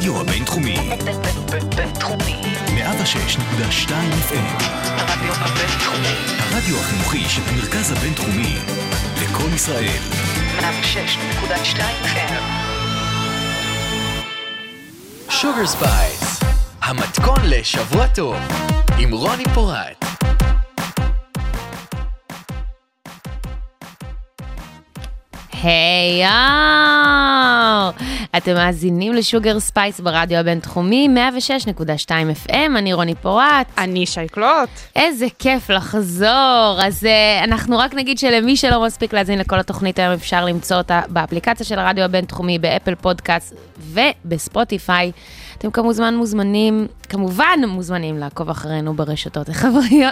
הרדיו הבינתחומי. בינתחומי. 106.2 FM. הרדיו הבינתחומי. הרדיו החינוכי של המרכז הבינתחומי. לקום ישראל. 106.2 FM. Sugar Spice, המתכון לשבוע טוב, עם רוני פורט. היי יואו! אתם מאזינים לשוגר ספייס ברדיו הבינתחומי, 106.2 FM, אני רוני פורט. אני שי קלוט. איזה כיף לחזור. אז אה, אנחנו רק נגיד שלמי שלא מספיק להאזין לכל התוכנית היום, אפשר למצוא אותה באפליקציה של הרדיו הבינתחומי, באפל פודקאסט ובספוטיפיי. אתם כמובן מוזמנים, כמובן מוזמנים לעקוב אחרינו ברשתות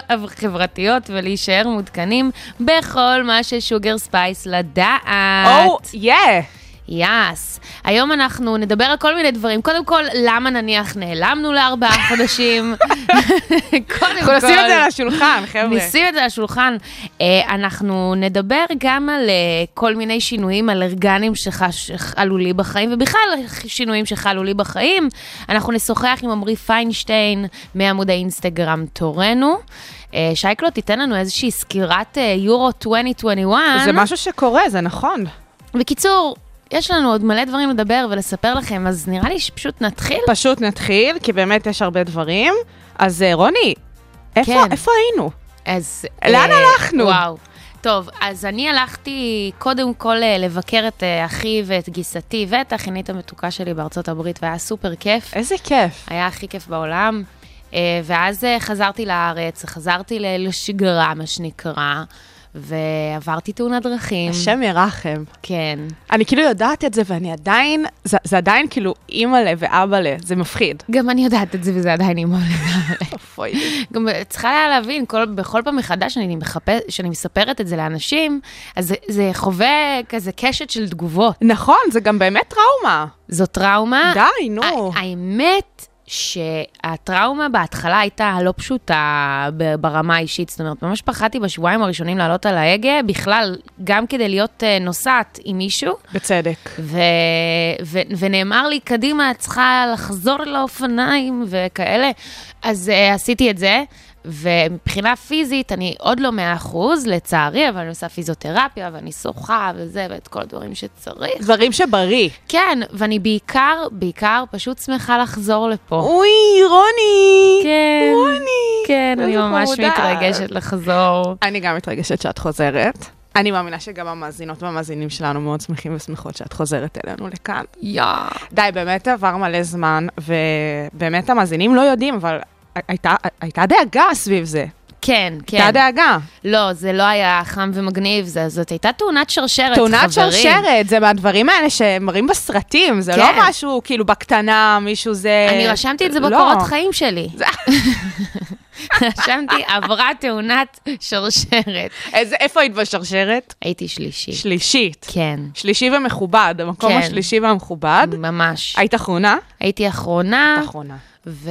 החברתיות ולהישאר מעודכנים בכל מה ששוגר ספייס לדעת. Oh, yeah. Yes. היום אנחנו נדבר על כל מיני דברים. קודם כל, למה נניח נעלמנו לארבעה חודשים? קודם אנחנו נשים את זה על השולחן, חבר'ה. נשים את זה על השולחן. אה, אנחנו נדבר גם על אה, כל מיני שינויים אלרגניים שחלו לי בחיים, ובכלל שינויים שחלו לי בחיים. אנחנו נשוחח עם עמרי פיינשטיין מעמוד האינסטגרם תורנו. אה, שייקלו, תיתן לנו איזושהי סקירת יורו 2021. זה משהו שקורה, זה נכון. בקיצור, יש לנו עוד מלא דברים לדבר ולספר לכם, אז נראה לי שפשוט נתחיל. פשוט נתחיל, כי באמת יש הרבה דברים. אז אה, רוני, איפה כן. איפה היינו? אז... לאן אה, הלכנו? וואו. טוב, אז אני הלכתי קודם כל אה, לבקר את אה, אחי ואת גיסתי ואת האחינית המתוקה שלי בארצות הברית, והיה סופר כיף. איזה כיף. היה הכי כיף בעולם. ואז חזרתי לארץ, חזרתי לשגרה, מה שנקרא, ועברתי תאונת דרכים. השם ירחם. כן. אני כאילו יודעת את זה, ואני עדיין, זה זה עדיין כאילו אימא'לה ואבא'לה, זה מפחיד. גם אני יודעת את זה, וזה עדיין אימא לגמרי. אופוי. גם צריכה היה להבין, כל, בכל פעם מחדש שאני, מחפש, שאני מספרת את זה לאנשים, אז זה, זה חווה כזה קשת של תגובות. נכון, זה גם באמת טראומה. זו טראומה. די, נו. האמת שהטראומה בהתחלה הייתה לא פשוטה ברמה האישית, זאת אומרת, ממש פחדתי בשבועיים הראשונים לעלות על ההגה, בכלל, גם כדי להיות אה, נוסעת עם מישהו. בצדק. ו... ו... ונאמר לי, קדימה, את צריכה לחזור לאופניים וכאלה. אז uh, עשיתי את זה, ומבחינה פיזית אני עוד לא מאה אחוז, לצערי, אבל אני עושה פיזיותרפיה, ואני שוחה וזה, ואת כל הדברים שצריך. דברים שבריא. כן, ואני בעיקר, בעיקר פשוט שמחה לחזור לפה. אוי, רוני. כן, רוני. כן, אני ממש חמודה. מתרגשת לחזור. אני גם מתרגשת שאת חוזרת. אני מאמינה שגם המאזינות והמאזינים שלנו מאוד שמחים ושמחות שאת חוזרת אלינו לכאן. יא. די, באמת עבר מלא זמן, ובאמת המאזינים לא יודעים, אבל הייתה, הייתה דאגה סביב זה. כן, כן. הייתה דאגה. לא, זה לא היה חם ומגניב, זה- זאת הייתה תאונת שרשרת, תאונת חברים. שרשרת, זה מהדברים האלה שמראים בסרטים, זה כן. לא משהו כאילו בקטנה, מישהו זה... אני רשמתי את זה לא. בקורות חיים שלי. רשמתי, עברה תאונת שרשרת. איזה, איפה היית בשרשרת? הייתי שלישית. שלישית. כן, שלישי ומכובד, המקום כן. השלישי והמכובד. ממש. היית אחרונה? הייתי אחרונה, אחרונה. ו...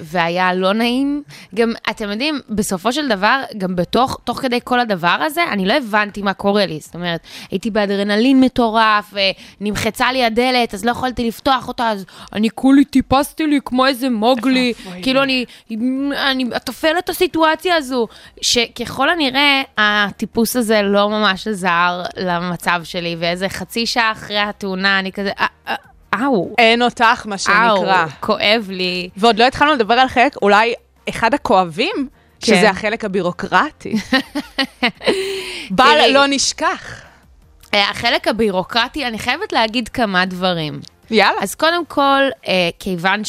והיה לא נעים. גם, אתם יודעים, בסופו של דבר, גם בתוך, תוך כדי כל הדבר הזה, אני לא הבנתי מה קורה לי. זאת אומרת, הייתי באדרנלין מטורף, ונמחצה לי הדלת, אז לא יכולתי לפתוח אותה, אז אני כולי טיפסתי לי כמו איזה מוגלי. כאילו, אני, אני אתפעל את הסיטואציה הזו. שככל הנראה, הטיפוס הזה לא ממש עזר למצב שלי, ואיזה חצי שעה אחרי התאונה, אני כזה, "אה, אה, אאו. אין אותך, מה שנקרא. אאו, כואב לי. ועוד לא התחלנו לדבר על חלק, אולי אחד הכואבים, כן. שזה החלק הבירוקרטי. בל. לא נשכח. אה, החלק הבירוקרטי, אני חייבת להגיד כמה דברים. יאללה. אז קודם כל, אה, כיוון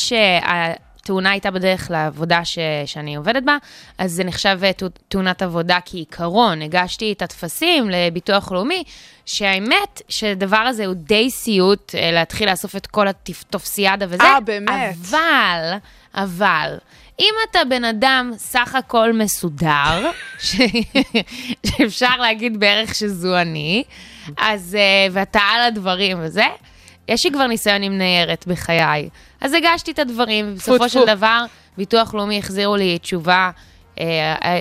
שהתאונה הייתה בדרך לעבודה ש, שאני עובדת בה, אז זה נחשב אה, תאו- תאונת עבודה כעיקרון. הגשתי את הטפסים לביטוח לאומי, שהאמת שהדבר הזה הוא די סיוט אה, להתחיל לאסוף את כל הטופסיאדה וזה. אה, באמת? אבל, אבל... אם אתה בן אדם סך הכל מסודר, ש... שאפשר להגיד בערך שזו אני, אז, uh, ואתה על הדברים וזה, יש לי כבר ניסיון עם ניירת בחיי. אז הגשתי את הדברים, ובסופו של. דבר, ביטוח לאומי החזירו לי תשובה, uh,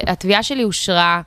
התביעה שלי אושרה,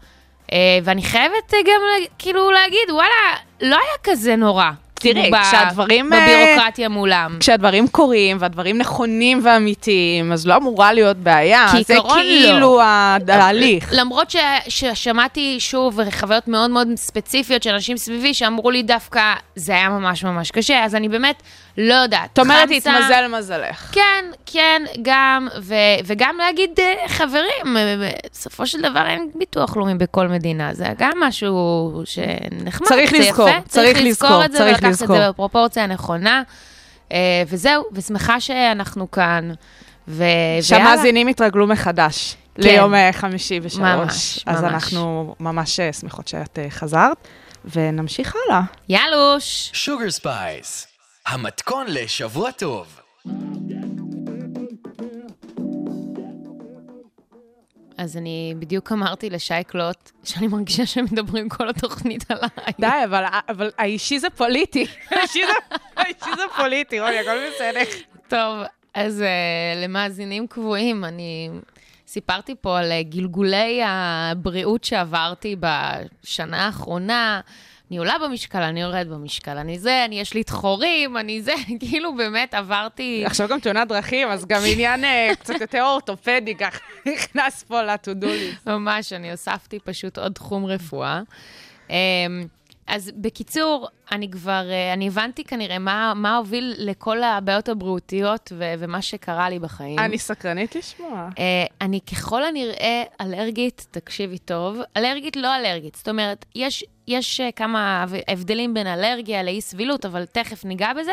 uh, ואני חייבת גם כאילו להגיד, וואלה, לא היה כזה נורא. זאת תראי, כשהדברים, אה, בבירוקרטיה מולם. כשהדברים קורים והדברים נכונים ואמיתיים, אז לא אמורה להיות בעיה. זה כאילו לא. ההליך. למרות ש, ששמעתי שוב חוויות מאוד מאוד ספציפיות של אנשים סביבי שאמרו לי דווקא, זה היה ממש ממש קשה, אז אני באמת לא יודעת. את אומרת, התמזל מזלך. כן, כן, גם, ו, וגם להגיד, אה, חברים, אה, בסופו של דבר אין ביטוח לאומי בכל מדינה, זה גם משהו שנחמד, צריך זה לזכור, יפה, צריך לזכור, את זה צריך ולקחת את. זה בפרופורציה הנכונה, אה, וזהו, ושמחה שאנחנו כאן, ו... שהמאזינים יתרגלו מחדש. כן. ליום אה, חמישי בשלוש. ממש, אז ממש. אנחנו ממש אה, שמחות שאת אה, חזרת, ונמשיך הלאה. יאלוש. שוגר ספייס, המתכון לשבוע טוב. אז אני בדיוק אמרתי לשי קלוט, שאני מרגישה שמדברים כל התוכנית עליי. די, אבל, אבל האישי זה פוליטי. האישי זה- האישי זה פוליטי, רוני, הכל בסדר. טוב, אז uh, למאזינים קבועים, אני סיפרתי פה על uh, גלגולי הבריאות שעברתי בשנה האחרונה. אני עולה במשקל, אני יורד במשקל, אני זה, אני, יש לי דחורים, אני זה, כאילו באמת עברתי... עכשיו גם תאונת דרכים, אז גם עניין אה, קצת יותר אורתופדי, כך נכנס פה ל-to-do list. ממש, אני הוספתי פשוט עוד תחום רפואה. אמ, אז בקיצור, אני כבר, אה, אני הבנתי כנראה מה, מה הוביל לכל הבעיות הבריאותיות ו- ומה שקרה לי בחיים. אני סקרנית לשמוע. Uh, אני ככל הנראה אלרגית, תקשיבי טוב, אלרגית לא אלרגית. זאת אומרת, יש, יש uh, כמה הבדלים בין אלרגיה לאי סבילות, אבל תכף ניגע בזה.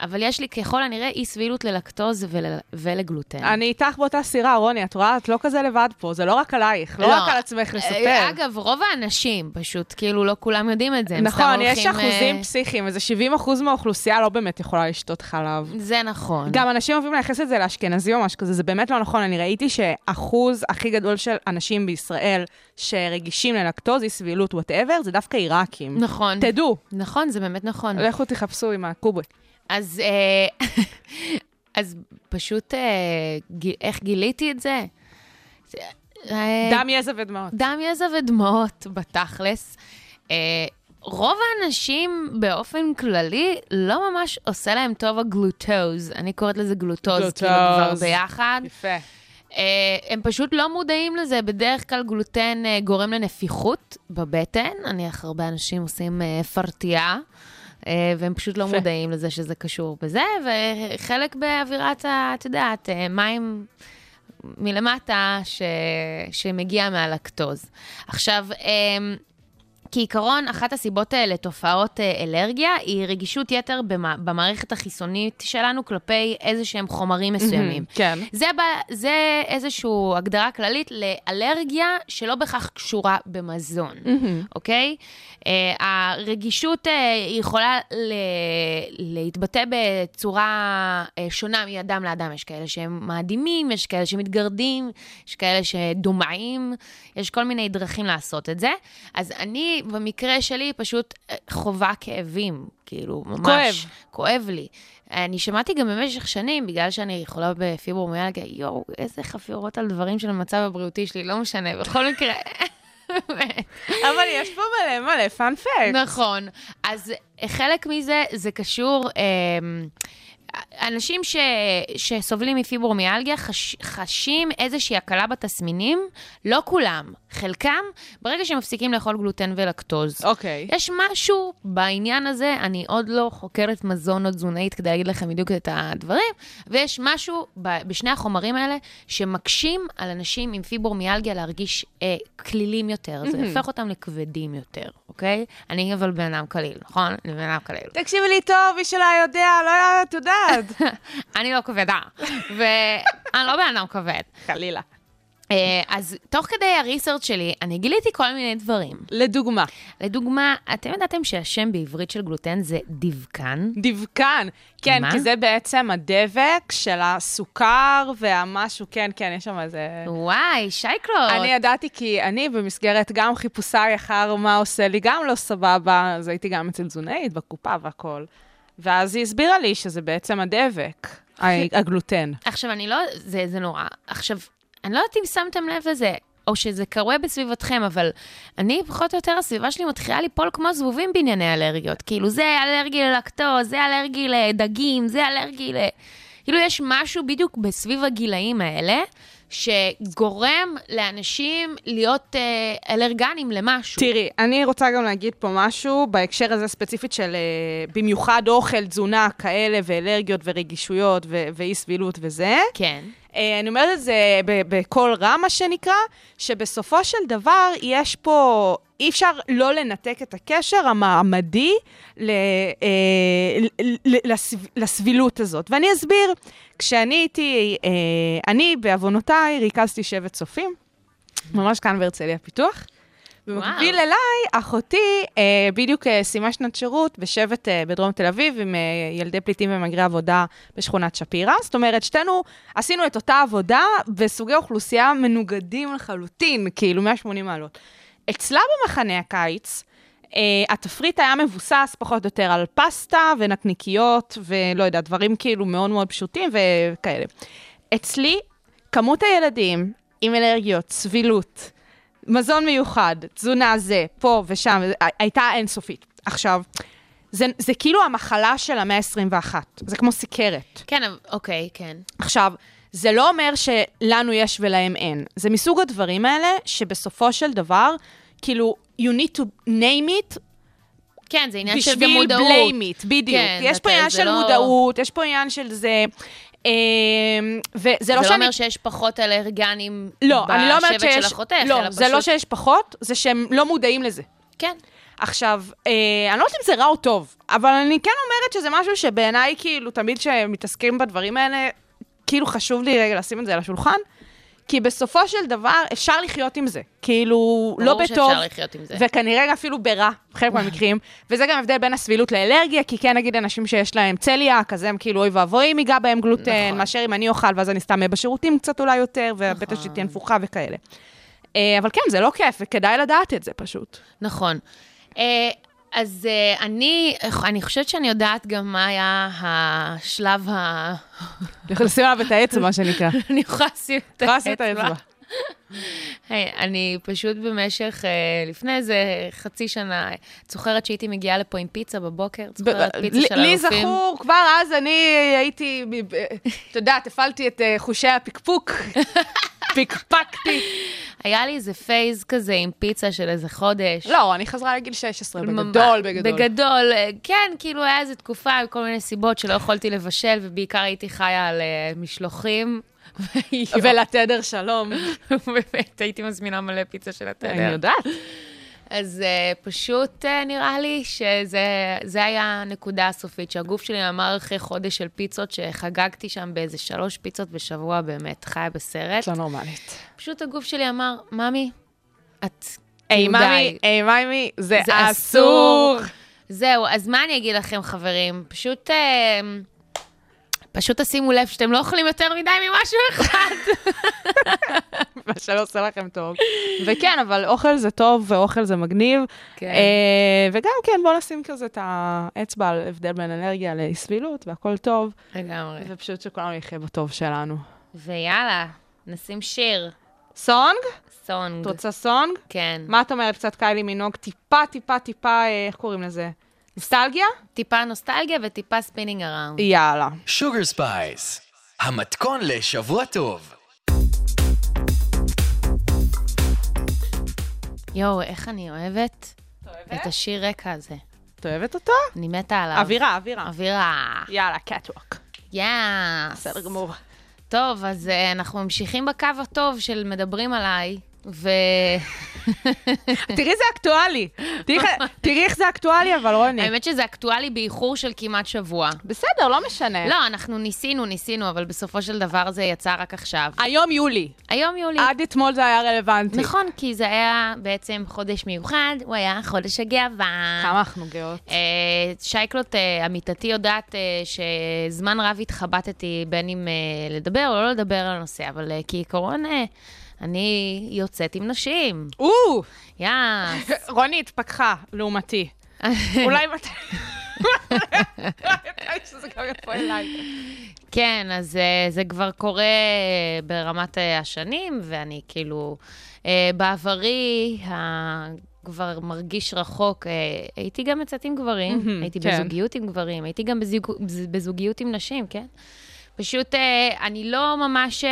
אבל יש לי ככל הנראה אי סבילות ללקטוז ול, ולגלוטן. אני איתך באותה סירה, רוני, את רואה? את לא כזה לבד פה, זה לא רק עלייך, לא רק על עצמך אה, לספר. אגב, רוב האנשים, פשוט, כאילו, לא כולם יודעים את זה. נכון, יש הולכים, אחוזים אה, פסיכיים, איזה 70 אחוז מהאוכלוסייה לא באמת יכולה לשתות חלב. זה נכון. גם אנשים אוהבים לייחס את זה לאשכנזי או משהו כזה, זה באמת לא נכון. אני ראיתי שאחוז הכי גדול של אנשים בישראל שרגישים ללקטוז, אי סבילות, whatever, זה דווקא עיראקים. נכון. תדעו, נכון, זה באמת נכון. לכו תחפשו עם הקוברי. אז, אה, אז פשוט, אה, איך גיליתי את זה? אה, דם, יזע ודמעות. דם, יזע ודמעות, בתכלס. רוב האנשים באופן כללי, לא ממש עושה להם טוב הגלוטוז. אני קוראת לזה גלוטוז, גלוטוז. כאילו כבר ביחד. יפה. אה, הם פשוט לא מודעים לזה. בדרך כלל גלוטן אה, גורם לנפיחות בבטן. איך הרבה אנשים עושים אה, פרטייה, והם פשוט לא יפה. מודעים לזה שזה קשור בזה, וחלק באווירת, את יודעת, אה, מים מלמטה ש... שמגיע מהלקטוז. עכשיו, אה, כעיקרון, אחת הסיבות אה, לתופעות אה, אלרגיה היא רגישות יתר במע... במערכת החיסונית שלנו כלפי איזה שהם חומרים מסוימים. כן. זה, ב... זה איזושהי הגדרה כללית לאלרגיה שלא בהכרח קשורה במזון, אוקיי? Uh, הרגישות יכולה ל... להתבטא בצורה שונה מאדם לאדם. יש כאלה שהם מאדימים, יש כאלה שמתגרדים, יש כאלה שדומעים, יש כל מיני דרכים לעשות את זה. אז אני, במקרה שלי, פשוט אה, חווה כאבים, כאילו, ממש. כואב. כואב לי. אני שמעתי גם במשך שנים, בגלל שאני חולה בפיברומיאלגיה, יואו, איזה חפירות על דברים של המצב הבריאותי שלי, לא משנה, בכל מקרה. אבל יש פה מלא מלא פאנפקט. נכון. אז חלק מזה, זה קשור... אמ, אנשים ש, שסובלים מפיברומיאלגיה חש, חשים איזושהי הקלה בתסמינים, לא כולם, חלקם, ברגע שהם מפסיקים לאכול גלוטן ולקטוז. אוקיי. יש משהו בעניין הזה, אני עוד לא חוקרת מזון או תזונאית כדי להגיד לכם בדיוק את הדברים, ויש משהו ב- בשני החומרים האלה שמקשים על אנשים עם פיברומיאלגיה להרגיש אה, כלילים יותר, זה הופך אותם לכבדים יותר, אוקיי? אני אבל בן אדם קליל, נכון? אני בן אדם קליל. תקשיבי לי טוב, מי שלא יודע, לא היה, את יודעת. אני לא כבדה, ואני לא בן אדם כבד. חלילה. אה, אז תוך כדי הריסרצ' שלי, אני גיליתי כל מיני דברים. לדוגמה, לדוגמה, אתם ידעתם שהשם בעברית של גלוטן זה דבקן? דבקן. כן, מה? כי זה בעצם הדבק של הסוכר והמשהו, כן, כן, יש שם איזה... וואי, שייקלוט. אני ידעתי כי אני במסגרת גם חיפושיי אחר מה עושה לי גם לא סבבה, אז הייתי גם אצל תזונאית בקופה והכל. ואז היא הסבירה לי שזה בעצם הדבק, הגלוטן. עכשיו, אני לא... זה, זה נורא. עכשיו, אני לא יודעת אם שמתם לב לזה. או שזה קורה בסביבתכם, אבל אני, פחות או יותר, הסביבה שלי מתחילה ליפול כמו זבובים בענייני אלרגיות. כאילו, זה אלרגי ללקטוז, זה אלרגי לדגים, זה אלרגי ל... כאילו, יש משהו בדיוק בסביב הגילאים האלה, שגורם לאנשים להיות אה, אלרגנים למשהו. תראי, אני רוצה גם להגיד פה משהו בהקשר הזה ספציפית של אה, במיוחד אוכל, תזונה, כאלה, ואלרגיות ורגישויות ואי סבילות וזה. כן. אה, אני אומרת את זה בקול רם, מה שנקרא, שבסופו של דבר יש פה, אי אפשר לא לנתק את הקשר המעמדי אה, לסבילות הזאת. ואני אסביר. כשאני הייתי, אה, אני בעוונותיי ריכזתי שבט צופים, ממש כאן בהרצליה פיתוח. במקביל. אליי, אחותי אה, בדיוק אה, סיימה שנת שירות בשבט אה, בדרום תל אביב עם אה, ילדי פליטים ומהגרי עבודה בשכונת שפירא. זאת אומרת, שתינו עשינו את אותה עבודה בסוגי אוכלוסייה מנוגדים לחלוטין, כאילו 180 מעלות. אצלה במחנה הקיץ, אה, התפריט היה מבוסס פחות או יותר על פסטה ונקניקיות ולא יודע, דברים כאילו מאוד מאוד פשוטים וכאלה. אצלי, כמות הילדים עם אלרגיות, סבילות, מזון מיוחד, תזונה זה, פה ושם, הייתה אינסופית. עכשיו, זה, זה כאילו המחלה של המאה ה-21, זה כמו סוכרת. כן, אוקיי, כן. עכשיו, זה לא אומר שלנו יש ולהם אין. זה מסוג הדברים האלה שבסופו של דבר, כאילו, you need to name it כן, זה עניין של גם בשביל מודעות. blame it, בדיוק. כן, יש פה אתה- עניין של לא- מודעות, יש פה עניין של זה, אה, וזה זה לא לא שאני... אומר שיש פחות אלרגנים לא, אני לא בשבט שיש... של אחותך, לא, אלא זה לא פשוט- שיש פחות, זה שהם לא מודעים לזה. כן. עכשיו, אה, אני לא יודעת אם זה רע או טוב, אבל אני כן אומרת שזה משהו שבעיניי, כאילו, תמיד כשמתעסקים בדברים האלה, כאילו חשוב לי רגע לשים את זה על השולחן, כי בסופו של דבר אפשר לחיות עם זה. כאילו, לא ברור בטוב, שאפשר לחיות עם זה. וכנראה אפילו ברע, בחלק מהמקרים, וזה גם הבדל בין הסבילות לאלרגיה, כי כן, נגיד, אנשים שיש להם צליאק, אז הם כאילו, אוי ואבוי אם ייגע בהם גלוטן, נכון. מאשר אם אני אוכל, ואז אני סתם אהיה בשירותים קצת אולי יותר, והבטן שלי תהיה נפוחה וכאלה. אה, אבל כן, זה לא כיף, וכדאי לדעת את זה פשוט. נכון. אז אה, אני, אני חושבת שאני יודעת גם מה היה השלב ה... לשים עליו את האצבע, מה שנקרא. אני יכולה לשים את האצבע. היי, אני פשוט במשך, אה, לפני איזה חצי שנה, את זוכרת שהייתי מגיעה לפה עם פיצה בבוקר? את זוכרת פיצה לי- של לי אלופים? זכור, כבר אז אני הייתי, את יודעת, הפעלתי את אה, חושי הפקפוק, פקפקתי. היה לי איזה phase כזה עם פיצה של איזה חודש. לא, אני חזרה לגיל 16, ממש- בגדול, בגדול. בגדול, אה, כן, כאילו היה איזו תקופה, עם כל מיני סיבות שלא יכולתי לבשל, ובעיקר הייתי חיה על אה, משלוחים. ולתדר שלום. באמת, הייתי מזמינה מלא פיצה של התדר. אני יודעת. אז uh, פשוט uh, נראה לי שזה זה היה הנקודה הסופית, שהגוף שלי אמר אחרי חודש של פיצות, שחגגתי שם באיזה שלוש פיצות בשבוע, באמת, חיה בסרט. לא נורמלית. פשוט הגוף שלי אמר, ממי, את... היי, כאילו, ממי, די." היי, ממי, זה זה אסור. זהו, אז מה אני אגיד לכם, חברים? פשוט... אה, פשוט תשימו לב שאתם לא אוכלים יותר מדי ממשהו אחד. מה שלא עושה לכם טוב. וכן, אבל אוכל זה טוב ואוכל זה מגניב. כן. אה, וגם כן, בוא נשים כזה את האצבע על הבדל בין אנרגיה לאי סבילות, והכל טוב. לגמרי. ופשוט שכולנו יחיה בטוב שלנו. ויאללה, נשים שיר. סונג? סונג. את רוצה סונג? כן. מה את אומרת, קצת קיילי מינוג? טיפה, טיפה, טיפה, אה, איך קוראים לזה? נוסטלגיה? טיפה נוסטלגיה וטיפה spinning around. יאללה. שוגר ספייס, המתכון לשבוע טוב. יואו, איך אני אוהבת את השיר רקע הזה. את אוהבת אותו? אני מתה עליו. אווירה, אווירה. אווירה. יאללה, catwalk. Yes. בסדר גמור. טוב, אז uh, אנחנו ממשיכים בקו הטוב של מדברים עליי, ו... תראי זה אקטואלי. תראי איך- זה אקטואלי, אבל רוני. האמת שזה אקטואלי באיחור של כמעט שבוע. בסדר, לא משנה. לא, אנחנו ניסינו, ניסינו, אבל בסופו של דבר זה יצא רק עכשיו. היום יולי. היום יולי. עד אתמול זה היה רלוונטי. נכון, כי זה היה בעצם חודש מיוחד, הוא היה חודש הגאווה. כמה אנחנו גאות. אה, שייקלוט, אה, עמיתתי יודעת אה, שזמן רב התחבטתי בין אם לדבר או לא לדבר על הנושא, אבל כעיקרון אני יוצאת עם נשים. או, יאס. רוני התפכחה, לעומתי. אולי מתי... שזה גם יבוא אליי. כן, אז אה, זה כבר קורה אה, ברמת אה, השנים, ואני כאילו... בעברי, כבר מרגיש רחוק, הייתי גם יצאת עם גברים, הייתי כן. בזוגיות עם גברים, הייתי גם בזוג, בזוגיות עם נשים, כן? פשוט אני לא ממש...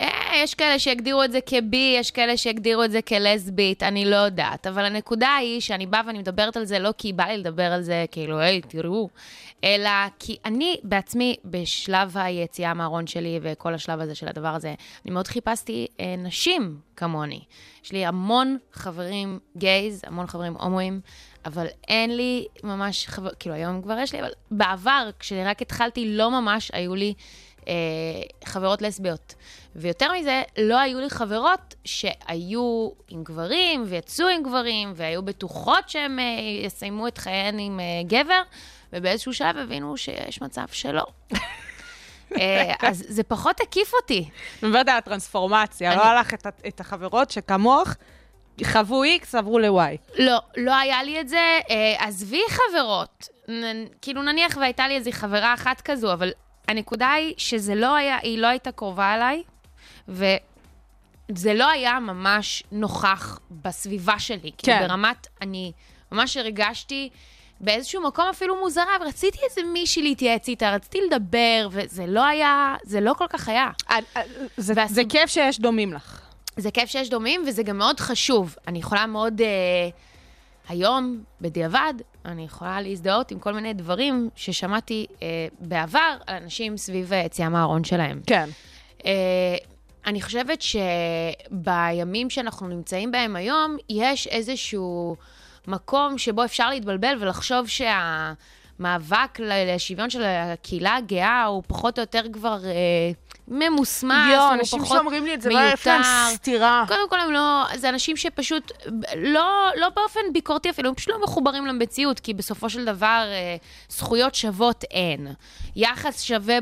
אה, יש כאלה שיגדירו את זה כבי, יש כאלה שיגדירו את זה כלסבית, אני לא יודעת. אבל הנקודה היא שאני באה ואני מדברת על זה לא כי בא לי לדבר על זה, כאילו, היי, תראו, אלא כי אני בעצמי, בשלב היציאה מהארון שלי וכל השלב הזה של הדבר הזה, אני מאוד חיפשתי אה, נשים כמוני. יש לי המון חברים גייז, המון חברים הומואים, אבל אין לי ממש חבר... כאילו, היום כבר יש לי, אבל בעבר, כשרק התחלתי, לא ממש היו לי... אה, חברות לסביות. ויותר מזה, לא היו לי חברות שהיו עם גברים ויצאו עם גברים והיו בטוחות שהם אה, יסיימו את חייהן עם אה, גבר, ובאיזשהו שלב הבינו שיש מצב שלא. אה, אז זה פחות הקיף אותי. מדברת על הטרנספורמציה, אני- לא היה לך את החברות שכמוך חוו X, עברו ל-Y. לא, לא היה לי את זה. אה, עזבי חברות. נ, כאילו, נניח והייתה לי איזו חברה אחת כזו, אבל הנקודה היא שזה לא היה, היא לא הייתה קרובה אליי, וזה לא היה ממש נוכח בסביבה שלי. כן. כאילו, ברמת, אני ממש הרגשתי באיזשהו מקום אפילו מוזרה, ורציתי איזה מישהי להתייעץ איתה, רציתי לדבר, וזה לא היה, זה לא כל כך היה. אה, אה, זה והסיב- זה כיף שיש דומים לך. זה כיף שיש דומים, וזה גם מאוד חשוב. אני יכולה מאוד, אה, היום, בדיעבד, אני יכולה להזדהות עם כל מיני דברים ששמעתי אה, בעבר על אנשים סביב היציאה מהארון שלהם. כן. אה, אני חושבת שבימים שאנחנו נמצאים בהם היום, יש איזשהו מקום שבו אפשר להתבלבל ולחשוב שהמאבק ל- לשוויון של הקהילה הגאה הוא פחות או יותר כבר אה, ממוסמס, הוא אנשים שאומרים לי את זה, לא יש להם מיותר. סתירה. קודם כל הם לא, זה אנשים שפשוט, לא, לא באופן ביקורתי אפילו, הם פשוט לא מחוברים למציאות, כי בסופו של דבר אה, זכויות שוות אין. יחס שווה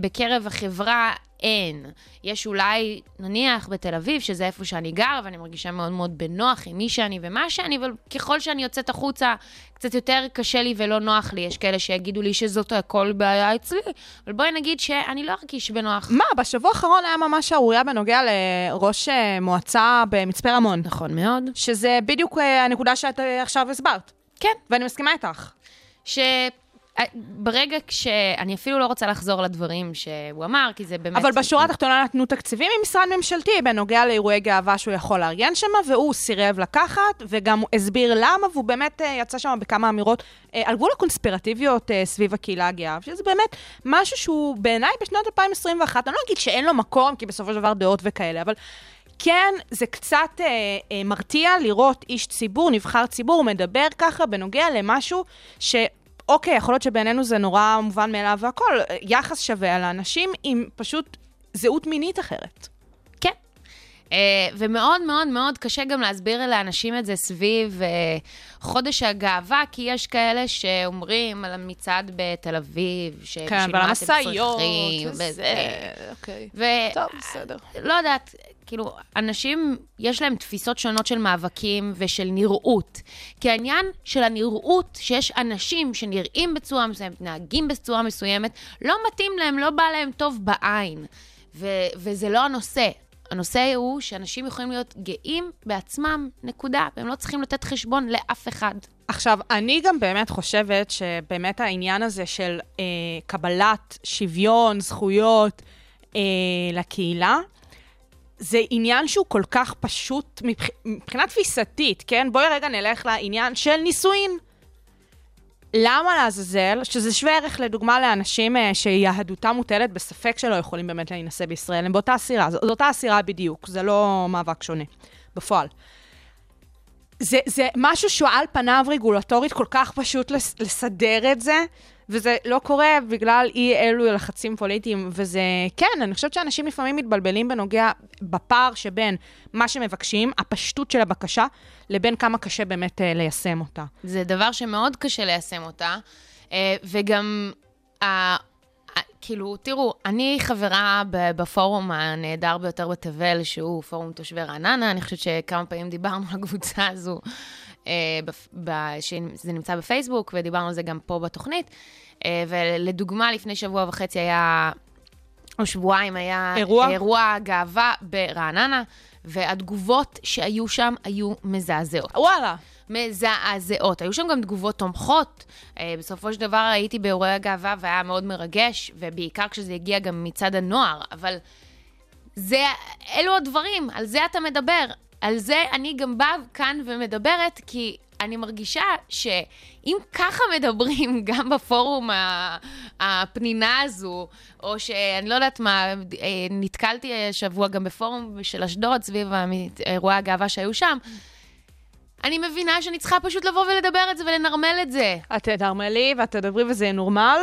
בקרב החברה אין. יש אולי, נניח בתל אביב, שזה איפה שאני גר, ואני מרגישה מאוד מאוד בנוח עם מי שאני ומה שאני, אבל ככל שאני יוצאת החוצה, קצת יותר קשה לי ולא נוח לי. יש כאלה שיגידו לי שזאת הכל בעיה אצלי, אבל בואי נגיד שאני לא ארגיש בנוח. מה, בשבוע האחרון היה ממש שערורייה בנוגע לראש אה, מועצה במצפה רמון, נכון מאוד. שזה בדיוק אה, הנקודה שאת אה, עכשיו הסברת. כן. ואני מסכימה איתך. שברגע כשאני אפילו לא רוצה לחזור לדברים שהוא אמר, כי זה באמת... אבל בשורה התחתונה נתנו תקציבים ממשרד ממשלתי בנוגע לאירועי גאווה שהוא יכול לארגן שם, והוא סירב לקחת, וגם הסביר למה, והוא באמת אה, יצא שם בכמה אמירות אה, על גבול הקונספירטיביות אה, סביב הקהילה הגאה, שזה באמת משהו שהוא בעיניי בשנת 2021, אני לא אגיד שאין לו מקום, כי בסופו של דבר דעות וכאלה, אבל... כן, זה קצת אה, אה, מרתיע לראות איש ציבור, נבחר ציבור, מדבר ככה בנוגע למשהו ש... אוקיי, יכול להיות שבעינינו זה נורא מובן מאליו והכל, יחס שווה על האנשים עם פשוט זהות מינית אחרת. כן. Uh, ומאוד מאוד מאוד קשה גם להסביר לאנשים את זה סביב uh, חודש הגאווה, כי יש כאלה שאומרים על המצעד בתל אביב, שבשביל כן, מה אתם המשאיות, צריכים, וזה, וזה. אוקיי. ו... טוב, בסדר. לא יודעת, כאילו, אנשים, יש להם תפיסות שונות של מאבקים ושל נראות. כי העניין של הנראות, שיש אנשים שנראים בצורה מסוימת, מתנהגים בצורה מסוימת, לא מתאים להם, לא בא להם טוב בעין. ו- וזה לא הנושא. הנושא הוא שאנשים יכולים להיות גאים בעצמם, נקודה, והם לא צריכים לתת חשבון לאף אחד. עכשיו, אני גם באמת חושבת שבאמת העניין הזה של אה, קבלת שוויון, זכויות אה, לקהילה, זה עניין שהוא כל כך פשוט מבח... מבחינה תפיסתית, כן? בואי רגע נלך לעניין של נישואין. למה לעזאזל, שזה שווה ערך לדוגמה לאנשים אה, שיהדותם מוטלת בספק שלא יכולים באמת להינשא בישראל, הם באותה אסירה, זו, זו אותה אסירה בדיוק, זה לא מאבק שונה, בפועל. זה, זה משהו שהוא על פניו רגולטורית כל כך פשוט לס, לסדר את זה, וזה לא קורה בגלל אי אלו לחצים פוליטיים, וזה, כן, אני חושבת שאנשים לפעמים מתבלבלים בנוגע, בפער שבין מה שמבקשים, הפשטות של הבקשה, לבין כמה קשה באמת uh, ליישם אותה. זה דבר שמאוד קשה ליישם אותה, אה, וגם, ה- ה- כאילו, תראו, אני חברה בפורום הנהדר ביותר בתבל, שהוא פורום תושבי רעננה, אני חושבת שכמה פעמים דיברנו על הקבוצה הזו, אה, שזה נמצא בפייסבוק, ודיברנו על זה גם פה בתוכנית. אה, ולדוגמה, לפני שבוע וחצי היה או שבועיים היה אירוע? אירוע גאווה ברעננה, והתגובות שהיו שם היו מזעזעות. וואלה. מזעזעות. היו שם גם תגובות תומכות. אה, בסופו של דבר הייתי באירועי הגאווה והיה מאוד מרגש, ובעיקר כשזה הגיע גם מצד הנוער, אבל זה, אלו הדברים, על זה אתה מדבר. על זה אני גם באה כאן ומדברת, כי אני מרגישה שאם ככה מדברים גם בפורום הפנינה הזו, או שאני לא יודעת מה, אה, נתקלתי השבוע גם בפורום של אשדוד סביב אירועי הגאווה שהיו שם, אני מבינה שאני צריכה פשוט לבוא ולדבר את זה ולנרמל את זה. את תנרמלי ואת תדברי וזה יהיה נורמל.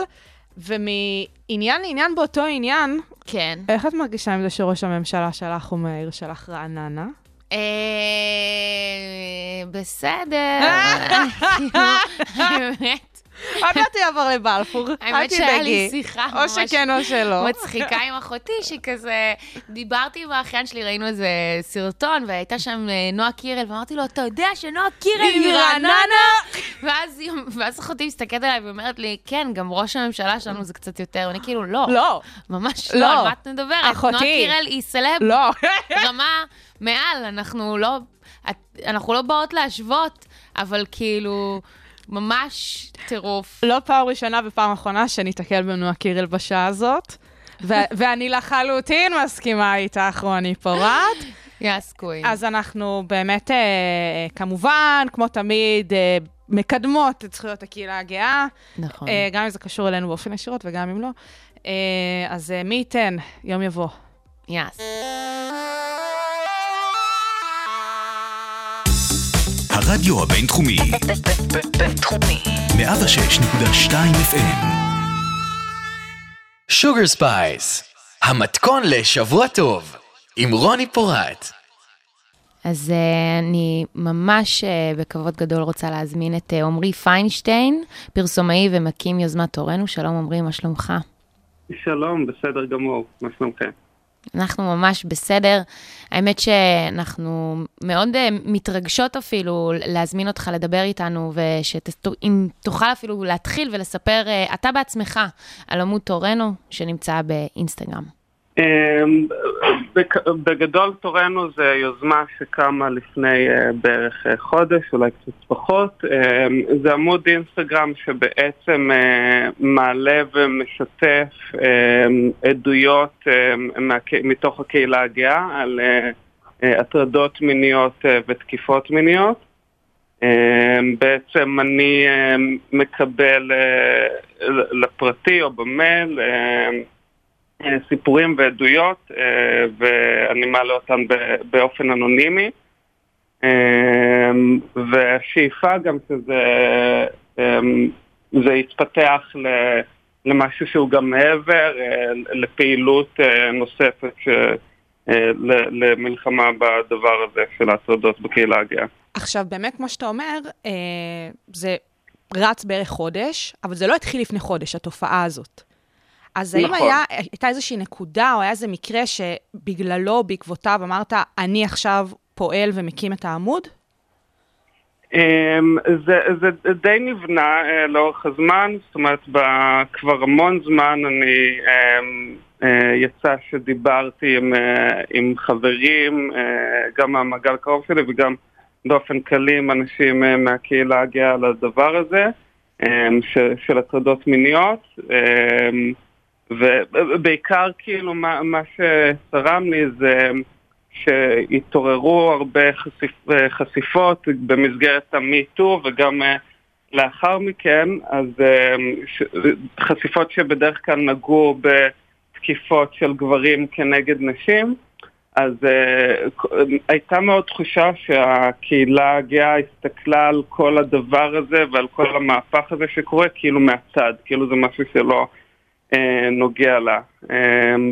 ומעניין לעניין באותו עניין, כן. איך את מרגישה עם זה שראש הממשלה שלך הוא מהעיר שלך רעננה? אה, בסדר. האמת, עוד מעט יעבור לבלפור, אל האמת שהיה לי תדאגי. שיחה או ממש שכן או שלא. מצחיקה עם אחותי, שכזה, דיברתי עם האחיין שלי, ראינו איזה סרטון, והייתה שם אה, נועה קירל, ואמרתי לו, אתה יודע שנועה קירל היא מרעננה? ואז ואז אחותי מסתכלת עליי ואומרת לי, כן, גם ראש הממשלה שלנו זה קצת יותר. ואני כאילו, לא, לא, ממש לא. לא, על מה את מדברת? אחותי. נועה קירל היא סלב לא. רמה מעל, אנחנו לא, אנחנו לא באות להשוות, אבל כאילו, ממש טירוף. לא פעם ראשונה ופעם אחרונה שניתקל בנועה קירל בשעה הזאת. ו- ואני לחלוטין מסכימה איתך, רוני פורט. יאס קווין. אז אנחנו באמת, אה, כמובן, כמו תמיד, אה, מקדמות את זכויות הקהילה הגאה, נכון. אה, גם אם זה קשור אלינו באופן ישירות וגם אם לא. אה, אז אה, מי ייתן, יום יבוא. Yes. הרדיו הבינתחומי, בינתחומי. 106.2 FM, שוגר ספייס, המתכון לשבוע טוב, עם רוני פורט. אז uh, אני ממש uh, בכבוד גדול רוצה להזמין את uh, עמרי פיינשטיין, פרסומאי ומקים יוזמת תורנו. שלום עמרי, מה שלומך? שלום, בסדר גמור, מה שלומכם? אנחנו ממש בסדר. האמת שאנחנו מאוד uh, מתרגשות אפילו להזמין אותך לדבר איתנו, ושאם תוכל אפילו להתחיל ולספר uh, אתה בעצמך על עמוד תורנו שנמצא באינסטגרם. בגדול תורנו זה יוזמה שקמה לפני אה, בערך אה, חודש, אולי קצת פחות. אמ, זה עמוד אינסטגרם שבעצם אה, מעלה ומשתף אמ, עדויות אמ, מהק- מתוך הקהילה הגאה על אה, אה, הטרדות מיניות אה, ותקיפות מיניות. אמ, בעצם אני אמ, מקבל אה, לפרטי או במייל אה, סיפורים ועדויות, אה, ואני מעלה אותם באופן אנונימי. אה, והשאיפה גם שזה אה, זה יתפתח למשהו שהוא גם מעבר, אה, לפעילות אה, נוספת אה, למלחמה בדבר הזה של ההטרדות בקהילה הגאה. עכשיו, באמת, כמו שאתה אומר, אה, זה רץ בערך חודש, אבל זה לא התחיל לפני חודש, התופעה הזאת. אז האם נכון. היה, הייתה איזושהי נקודה, או היה איזה מקרה שבגללו, בעקבותיו, אמרת, אני עכשיו פועל ומקים את העמוד? אמ, זה, זה די נבנה אה, לאורך הזמן, זאת אומרת, כבר המון זמן אני, אמ, אה, יצא שדיברתי עם, אה, עם חברים, גם מהמעגל הקרוב שלי וגם באופן כללי עם אנשים מהקהילה הגאה על הדבר הזה, אמ, של הטרדות מיניות. ובעיקר כאילו מה, מה שצרם לי זה שהתעוררו הרבה חשיפ, חשיפות במסגרת המיטו וגם אה, לאחר מכן, אז אה, חשיפות שבדרך כלל נגעו בתקיפות של גברים כנגד נשים. אז uh, הייתה מאוד תחושה שהקהילה הגאה הסתכלה על כל הדבר הזה ועל כל המהפך הזה שקורה כאילו מהצד, כאילו זה משהו שלא uh, נוגע לה. Uh,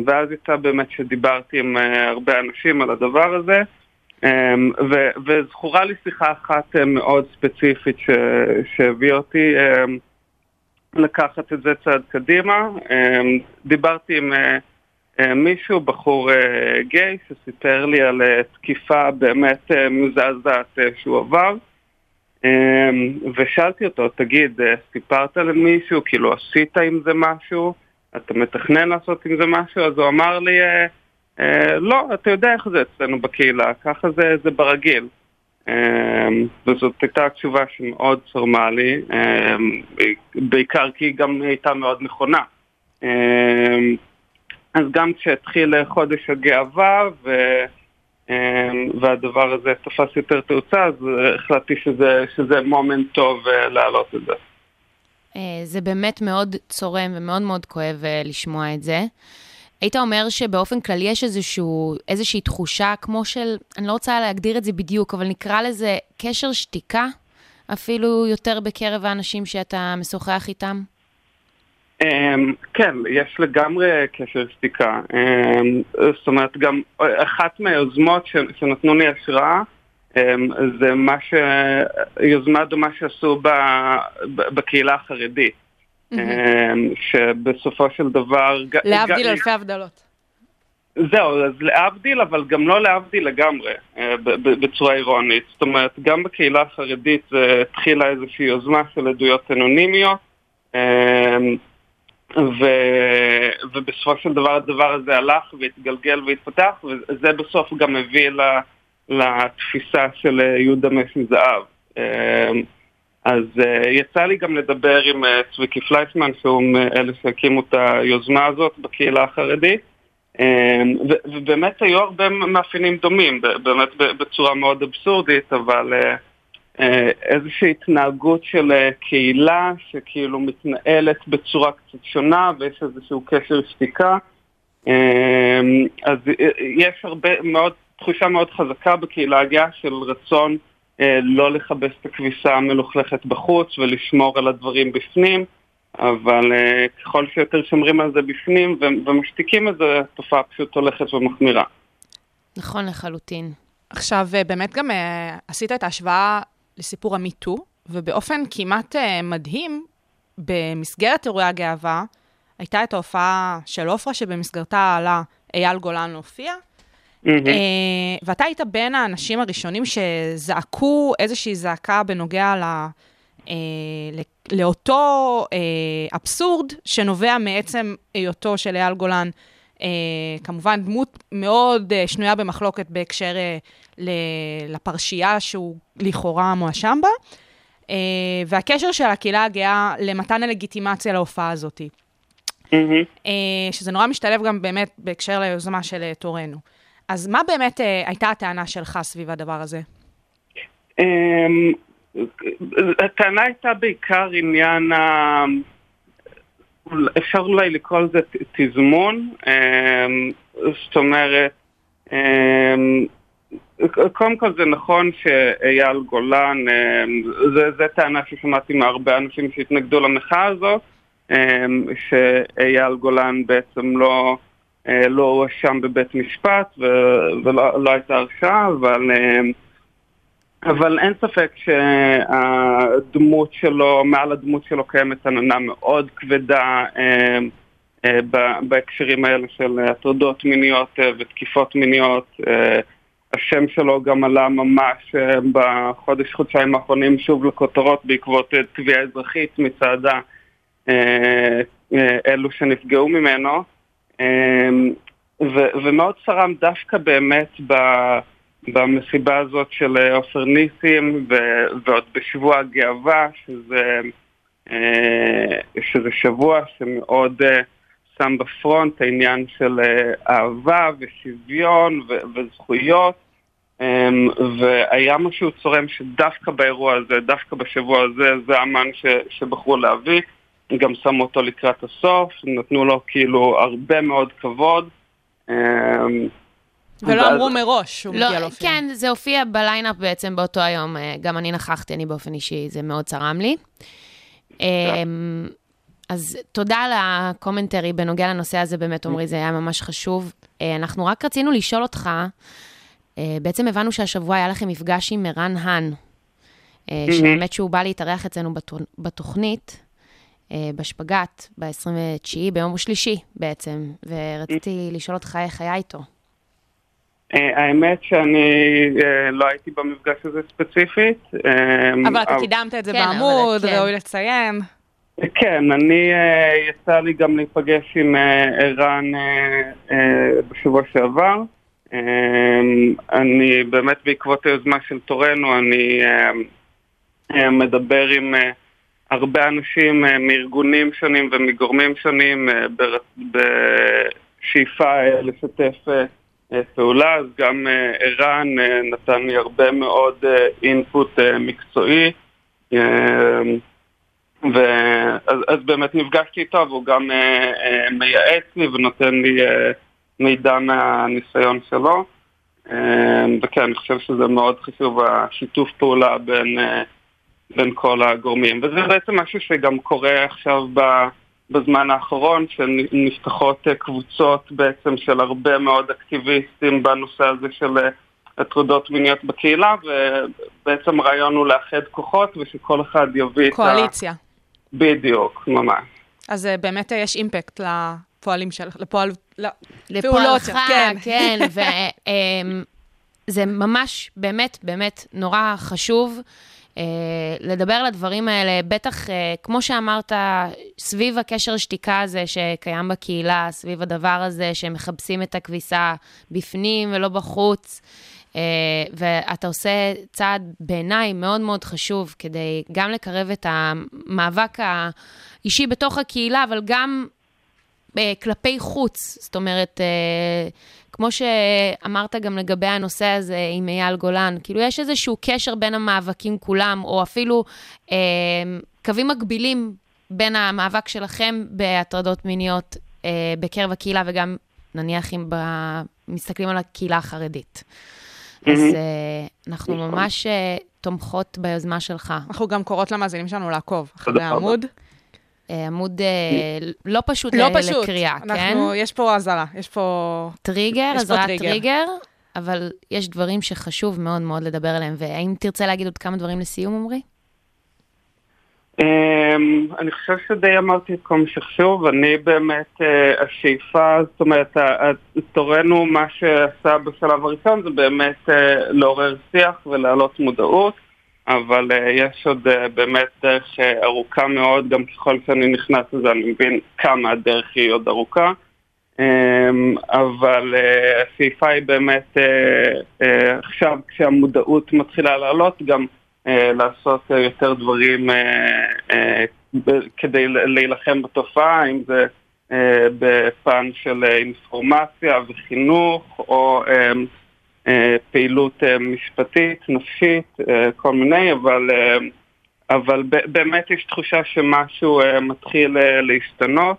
ואז הייתה באמת שדיברתי עם uh, הרבה אנשים על הדבר הזה, וזכורה לי שיחה אחת מאוד ספציפית ש- שהביאה אותי לקחת את זה צעד קדימה. דיברתי עם... אה, מישהו, בחור אה, גיי, שסיפר לי על אה, תקיפה באמת אה, מזעזעת אה, שהוא עבר. אה, ושאלתי אותו, תגיד, אה, סיפרת למישהו? כאילו, עשית עם זה משהו? אתה מתכנן לעשות עם זה משהו? אז הוא אמר לי, אה, אה, לא, אתה יודע איך זה אצלנו בקהילה, ככה זה, זה ברגיל. אה, וזאת הייתה תשובה שמאוד צרמה לי, אה, בעיקר כי היא גם הייתה מאוד נכונה. אה, אז גם כשהתחיל חודש הגאווה ו... אמ, והדבר הזה תפס יותר תאוצה, אז החלטתי שזה, שזה מומנט טוב אה, להעלות את זה. אה, זה באמת מאוד צורם ומאוד מאוד כואב אה, לשמוע את זה. היית אומר שבאופן כללי יש איזשהו, איזושהי תחושה כמו של, אני לא רוצה להגדיר את זה בדיוק, אבל נקרא לזה קשר שתיקה, אפילו יותר בקרב האנשים שאתה משוחח איתם? Um, כן, יש לגמרי קשר שתיקה. Um, זאת אומרת, גם אחת מהיוזמות שנתנו לי השראה זה מה ש... יוזמה דומה שעשו ב, בקהילה החרדית. Mm-hmm. שבסופו של דבר... להבדיל אלפי הבדלות. זהו, אז להבדיל, אבל גם לא להבדיל לגמרי, בצורה אירונית. זאת אומרת, גם בקהילה החרדית התחילה איזושהי יוזמה של עדויות אנונימיות. ו... ובסופו של דבר הדבר הזה הלך והתגלגל והתפתח, וזה בסוף גם הביא לתפיסה של יהודה משי זהב. אמ, אז אה, יצא לי גם לדבר עם אה, צביקי פלייסמן, שהוא מאלה שהקימו את היוזמה הזאת בקהילה החרדית, אמ, ובאמת היו הרבה מאפיינים דומים, באמת בצורה מאוד אבסורדית, אבל... אה, אה, איזושהי התנהגות של אה, קהילה שכאילו מתנהלת בצורה קצת שונה ויש איזשהו קשר שתיקה. אה, אז יש הרבה מאוד, תחושה מאוד חזקה בקהילה הגאה של רצון לא לכבס את הכביסה המלוכלכת בחוץ ולשמור על הדברים בפנים, אבל ככל שיותר שומרים על זה בפנים ומשתיקים את זה, התופעה פשוט הולכת ומחמירה. נכון לחלוטין. עכשיו, באמת גם עשית את ההשוואה לסיפור המיטו, ובאופן כמעט uh, מדהים, במסגרת אירועי הגאווה, הייתה את ההופעה של עופרה, שבמסגרתה עלה אייל גולן להופיע. Uh, ואתה היית בין האנשים הראשונים שזעקו איזושהי זעקה בנוגע ל, uh, לאותו uh, אבסורד שנובע מעצם היותו של אייל גולן כמובן, דמות מאוד שנויה במחלוקת בהקשר לפרשייה שהוא לכאורה מואשם בה, והקשר של הקהילה הגאה למתן הלגיטימציה להופעה הזאת. שזה נורא משתלב גם באמת בהקשר ליוזמה של תורנו. אז מה באמת uh, הייתה הטענה שלך סביב הדבר הזה? Um, הטענה הייתה בעיקר עניין ה... אפשר אולי לקרוא לזה תזמון, אמ, זאת אומרת, אמ, קודם כל זה נכון שאייל גולן, אמ, זו טענה ששמעתי מהרבה אנשים שהתנגדו למחאה הזאת, שאייל גולן בעצם לא, אה, לא הואשם בבית משפט ולא לא הייתה הרשעה, אבל אבל אין ספק שהדמות שלו, מעל הדמות שלו קיימת עננה מאוד כבדה אה, אה, בהקשרים האלה של הטרדות מיניות אה, ותקיפות מיניות. השם שלו גם עלה ממש בחודש, חודשיים האחרונים שוב לכותרות בעקבות תביעה אזרחית מצד אלו שנפגעו ממנו. ומאוד צרם דווקא באמת ב... במסיבה הזאת של אה, עופר ניסים, ו- ועוד בשבוע הגאווה, שזה, אה, שזה שבוע שמאוד אה, שם בפרונט העניין של אהבה ושוויון ו- וזכויות. Um, והיה משהו צורם שדווקא באירוע הזה, דווקא בשבוע הזה, זה האמן ש- שבחרו להביא. גם שמו אותו לקראת הסוף, נתנו לו כאילו הרבה מאוד כבוד. Um, ולא אמרו מראש שהוא לא, מגיע להופיע. כן, זה הופיע ב line-up בעצם באותו היום. אה, גם אני נכחתי, אני באופן אישי, זה מאוד צרם לי. אמ, אז תודה על ה commentary בנוגע לנושא הזה, באמת, עמרי, זה היה ממש חשוב. אה, אנחנו רק רצינו לשאול אותך, אה, בעצם הבנו שהשבוע היה לכם מפגש עם ערן האן, שהאמת שהוא בא להתארח אצלנו בתוכנית, בשפגאט, ב-29, ביום שלישי בעצם, ורציתי לשאול אותך איך היה איתו. אה, האמת שאני אה, לא הייתי במפגש הזה ספציפית. אה, אבל אתה קידמת את זה כן, בעמוד, כן. ראוי לציין. כן, אני, אה, יצא לי גם להיפגש עם אה, ערן אה, אה, בשבוע שעבר. אה, אני באמת בעקבות היוזמה של תורנו, אני אה, אה, מדבר עם אה, הרבה אנשים אה, מארגונים שונים ומגורמים שונים אה, בשאיפה אה, לשתף פעולה, אז גם ערן נתן לי הרבה מאוד אינפוט מקצועי. ואז אז באמת נפגשתי איתו, והוא גם אה, אה, מייעץ לי ונותן לי אה, מידע מהניסיון שלו. אה, וכן, אני חושב שזה מאוד חשוב, השיתוף פעולה בין, אה, בין כל הגורמים. וזה בעצם משהו שגם קורה עכשיו ב, בזמן האחרון, שנפתחות אה, קבוצות בעצם של הרבה מאוד אקטיביסטים בנושא הזה של אה, הטרדות מיניות בקהילה, ובעצם הרעיון הוא לאחד כוחות ושכל אחד יביא את ה... קואליציה. בדיוק, ממש. אז אה, באמת יש אימפקט לפועלים שלך, לפועל... לפעולות, לפועלך, כן. כן, וזה ממש, באמת, באמת נורא חשוב לדבר על הדברים האלה, בטח, אה, כמו שאמרת, סביב הקשר שתיקה הזה שקיים בקהילה, סביב הדבר הזה שמכבסים את הכביסה בפנים ולא בחוץ. אה, ואתה עושה צעד בעיניי מאוד מאוד חשוב כדי גם לקרב את המאבק האישי בתוך הקהילה, אבל גם אה, כלפי חוץ. זאת אומרת, אה, כמו שאמרת גם לגבי הנושא הזה עם אייל גולן, כאילו יש איזשהו קשר בין המאבקים כולם, או אפילו אה, קווים מקבילים בין המאבק שלכם בהטרדות מיניות אה, בקרב הקהילה, וגם נניח אם ב- מסתכלים על הקהילה החרדית. אז. אה, אנחנו נכון. ממש אה, תומכות ביוזמה שלך. אנחנו גם קוראות למאזינים שלנו לעקוב אחרי. העמוד. אה, עמוד אה, לא פשוט לא פשוט. לקריאה, כן? אנחנו, יש פה אזהרה, יש פה... טריגר, אזהרת טריגר. טריגר, אבל יש דברים שחשוב מאוד מאוד לדבר עליהם. והאם תרצה להגיד עוד כמה דברים לסיום, עמרי? אמ, אני חושב שדי אמרתי את כל מה שחשוב, אני באמת, אה, השאיפה, זאת אומרת, תרומה, מה שעשה בשלב הראשון זה באמת אה, לעורר שיח ולהעלות מודעות, אבל אה, יש עוד אה, באמת דרך אה, ארוכה מאוד, גם ככל שאני נכנס לזה אני מבין כמה הדרך היא עוד ארוכה. אמ, אבל אה, השאיפה היא באמת אה, אה, עכשיו כשהמודעות מתחילה לעלות גם אה, לעשות אה, יותר דברים אה, ב- כדי להילחם בתופעה, אם זה אה, בפן של אה, אינפורמציה וחינוך או אה, פעילות אה, משפטית, נפשית, אה, כל מיני, אבל, אה, אבל באמת יש תחושה שמשהו אה, מתחיל אה, להשתנות.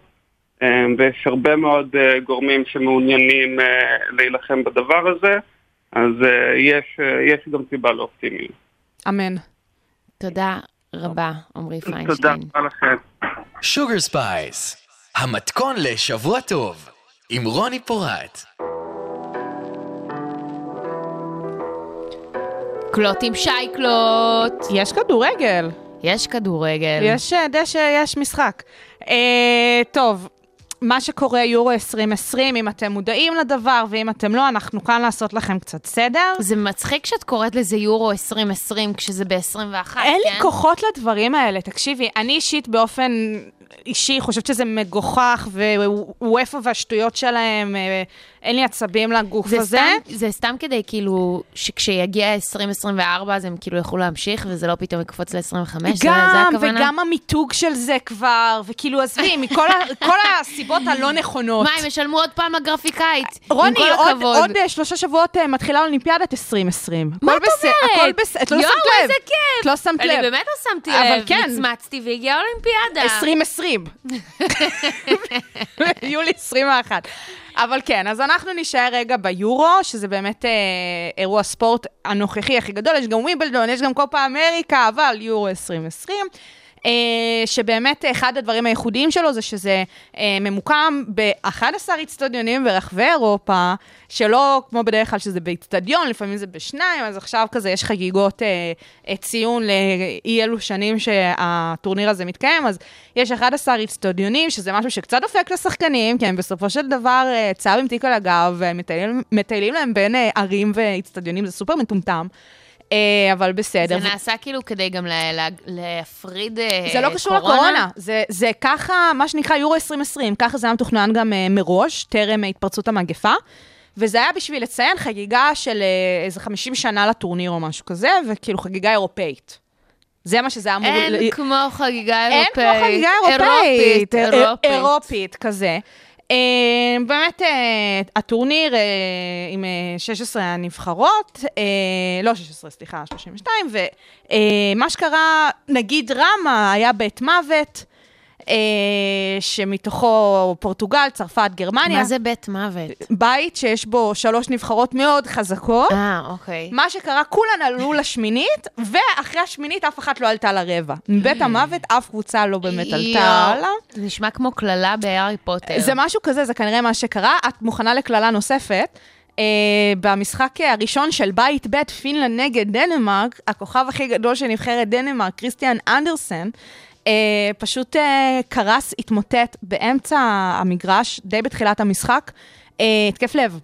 אה, ויש הרבה מאוד אה, גורמים שמעוניינים אה, להילחם בדבר הזה, אז אה, יש, אה, יש גם סיבה לאופטימיות. אמן. תודה רבה, עמרי תודה פיינשטיין. רבה לכם. שוגר ספייס, המתכון לשבוע טוב, עם רוני פורט. קלוט עם שייקלוט. יש כדורגל. יש כדורגל. יש אה, דשא, יש משחק. אה, טוב, מה שקורה יורו 2020, אם אתם מודעים לדבר, ואם אתם לא, אנחנו כאן לעשות לכם קצת סדר. זה מצחיק שאת קוראת לזה יורו 2020 כשזה ב-21, כן? אין לי כוחות לדברים האלה, תקשיבי, אני אישית באופן אישי חושבת שזה מגוחך, ווופא והשטויות שלהם, אה, אין לי עצבים לגוף זה הזה. סתם, זה סתם כדי כאילו, שכשיגיע 2024 אז הם כאילו יוכלו להמשיך, וזה לא פתאום יקפוץ ל-25, זה, זה גם, הכוונה? וגם המיתוג של זה כבר, וכאילו, עזבי, מכל ה- הסיבות הלא נכונות. מה, הם ישלמו עוד פעם לגרפיקאית? רוני, עם כל עוד, הכבוד. עוד אה, שלושה שבועות אה, מתחילה אולימפיאדת 2020. מה את בסדר, אומרת? הכל בסדר, את לא יואו, שמת לב. איזה כיף. את לא שמת לב. אני באמת לא שמתי אבל לב, כן. מצמצתי והגיעה אולימפיאדה. 2020. יולי 21. אבל כן, אז אנחנו נישאר רגע ביורו, שזה באמת אה, אירוע ספורט הנוכחי הכי גדול, יש גם ווימבלדון, יש גם קופה אמריקה, אבל יורו 2020. אה, שבאמת אחד הדברים הייחודיים שלו זה שזה אה, ממוקם ב-11 אצטדיונים ברחבי אירופה, שלא כמו בדרך כלל שזה באצטדיון, לפעמים זה בשניים, אז עכשיו כזה יש חגיגות אה, ציון לאי אלו שנים שהטורניר הזה מתקיים, אז יש 11 אצטדיונים, שזה משהו שקצת דופק לשחקנים, כי הם בסופו של דבר צהר עם תיק על הגב, והם מטיילים, מטיילים להם בין ערים ואצטדיונים, זה סופר מטומטם. אה, אבל בסדר. זה נעשה כאילו כדי גם לה- לה- להפריד אה, זה לא קשור לקורונה, זה, ככה, מה שנקרא יורו 2020, ככה זה היה מתוכנן גם אה, מראש, טרם התפרצות המגפה. וזה היה בשביל לציין חגיגה של איזה 50 שנה לטורניר או משהו כזה, וכאילו חגיגה אירופאית. זה מה שזה אמור... אין ל- כמו חגיגה אין אירופאית. כמו חגיגה אירופית, אירופאית. אה, אירופית. אירופית כזה. אה, באמת, אה, הטורניר אה, עם אה, 16 הנבחרות, אה, לא 16, סליחה, 32, ומה שקרה, נגיד רמה, היה בית מוות, שמתוכו פורטוגל, צרפת, גרמניה. מה זה בית מוות? בית שיש בו שלוש נבחרות מאוד חזקות. אה, אוקיי. מה שקרה, כולן עלו לשמינית, ואחרי השמינית אף אחת לא עלתה לרבע. מבית המוות אף קבוצה לא באמת עלתה הלאה. זה נשמע כמו קללה בהארי פוטר. זה משהו כזה, זה כנראה מה שקרה. את מוכנה לקללה נוספת. Uh, במשחק הראשון של בית ב' פינלנד נגד דנמרק, הכוכב הכי גדול של נבחרת דנמרק, כריסטיאן אנדרסן, uh, פשוט uh, קרס, התמוטט באמצע המגרש, די בתחילת המשחק, uh, התקף לב.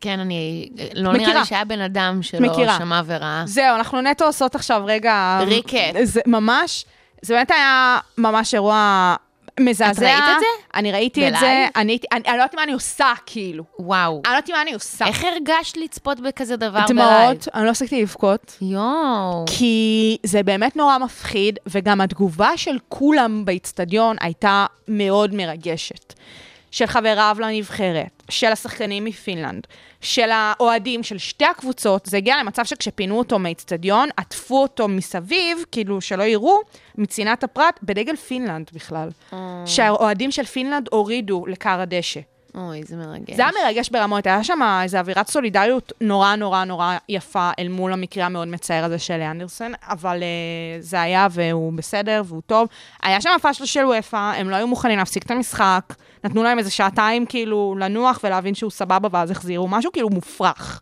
כן, אני... לא מכירה. נראה לי שהיה בן אדם שלא מכירה. שמע ורעה. זהו, אנחנו נטו עושות עכשיו רגע... recap. זה ממש, זה באמת היה ממש אירוע מזעזע. את ראית את זה? אני ראיתי את זה, ב live? אני אני אני לא יודעת מה אני עושה, כאילו. וואו. אני לא יודעת מה אני עושה. איך הרגשת לצפות בכזה דבר בלייב? דמעות, אני לא הפסקתי לבכות. יואו. כי זה באמת נורא מפחיד, וגם התגובה של כולם באיצטדיון הייתה מאוד מרגשת. של חבריו לנבחרת, של השחקנים מפינלנד, של האוהדים של שתי הקבוצות, זה הגיע למצב שכשפינו אותו מאיצטדיון, עטפו אותו מסביב, כאילו שלא יראו, מצנעת הפרט, בדגל פינלנד בכלל. שהאוהדים של פינלנד הורידו לכר הדשא. אוי, זה מרגש. זה היה מרגש ברמות, היה שם איזו אווירת סולידריות נורא נורא נורא יפה אל מול המקרה המאוד מצער הזה של אנדרסן, אבל uh, זה היה והוא בסדר והוא טוב. היה שם פאשלה של אופ"א, הם לא היו מוכנים להפסיק את המשחק, נתנו להם איזה שעתיים כאילו לנוח ולהבין שהוא סבבה ואז החזירו, משהו כאילו מופרך.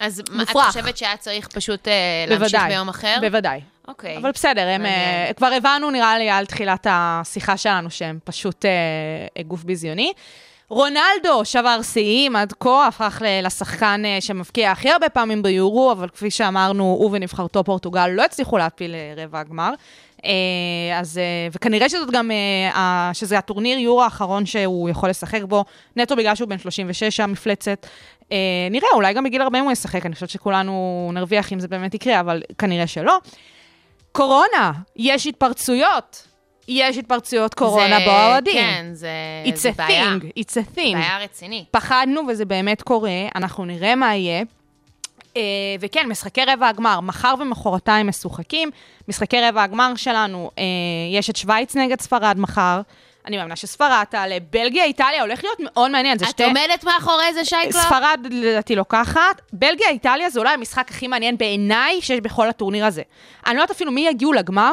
אז מה, את מופרך. חושבת שהיה צריך פשוט אה, להמשיך בוודאי. ביום אחר? בוודאי. אוקיי. אבל בסדר, הם. אה, כבר הבנו נראה לי על תחילת השיחה שלנו שהם פשוט אה, גוף ביזיוני. רונלדו שבר שיאים עד כה, הפך לשחקן אה, שמבקיע הכי הרבה פעמים ביורו, אבל כפי שאמרנו, הוא ונבחרתו פורטוגל לא הצליחו להפיל אה, רבע הגמר. אה, אז, אה, וכנראה שזאת גם, אה, שזה הטורניר יורו האחרון שהוא יכול לשחק בו, נטו בגלל שהוא בן 36 המפלצת. אה, נראה, אולי גם בגיל 40 הוא ישחק, אני חושבת שכולנו נרוויח אם זה באמת יקרה, אבל כנראה שלא. קורונה, יש התפרצויות. יש התפרצויות קורונה זה- באוהדים. כן, זה, It's זה a בעיה. thing, it's a thing. בעיה רצינית. פחדנו וזה באמת קורה, אנחנו נראה מה יהיה. אה, וכן, משחקי רבע הגמר, מחר ומחרתיים משוחקים. משחקי רבע הגמר שלנו, אה, יש את שווייץ נגד ספרד מחר. אני מאמינה שספרד תעלה. בלגיה, איטליה, הולך להיות מאוד מעניין. את שתי... עומדת מאחורי זה, שייקלו? ספרד לדעתי לוקחת. בלגיה, איטליה זה אולי המשחק הכי מעניין בעיניי שיש בכל הטורניר הזה. אני לא יודעת אפילו מי יגיעו לגמר,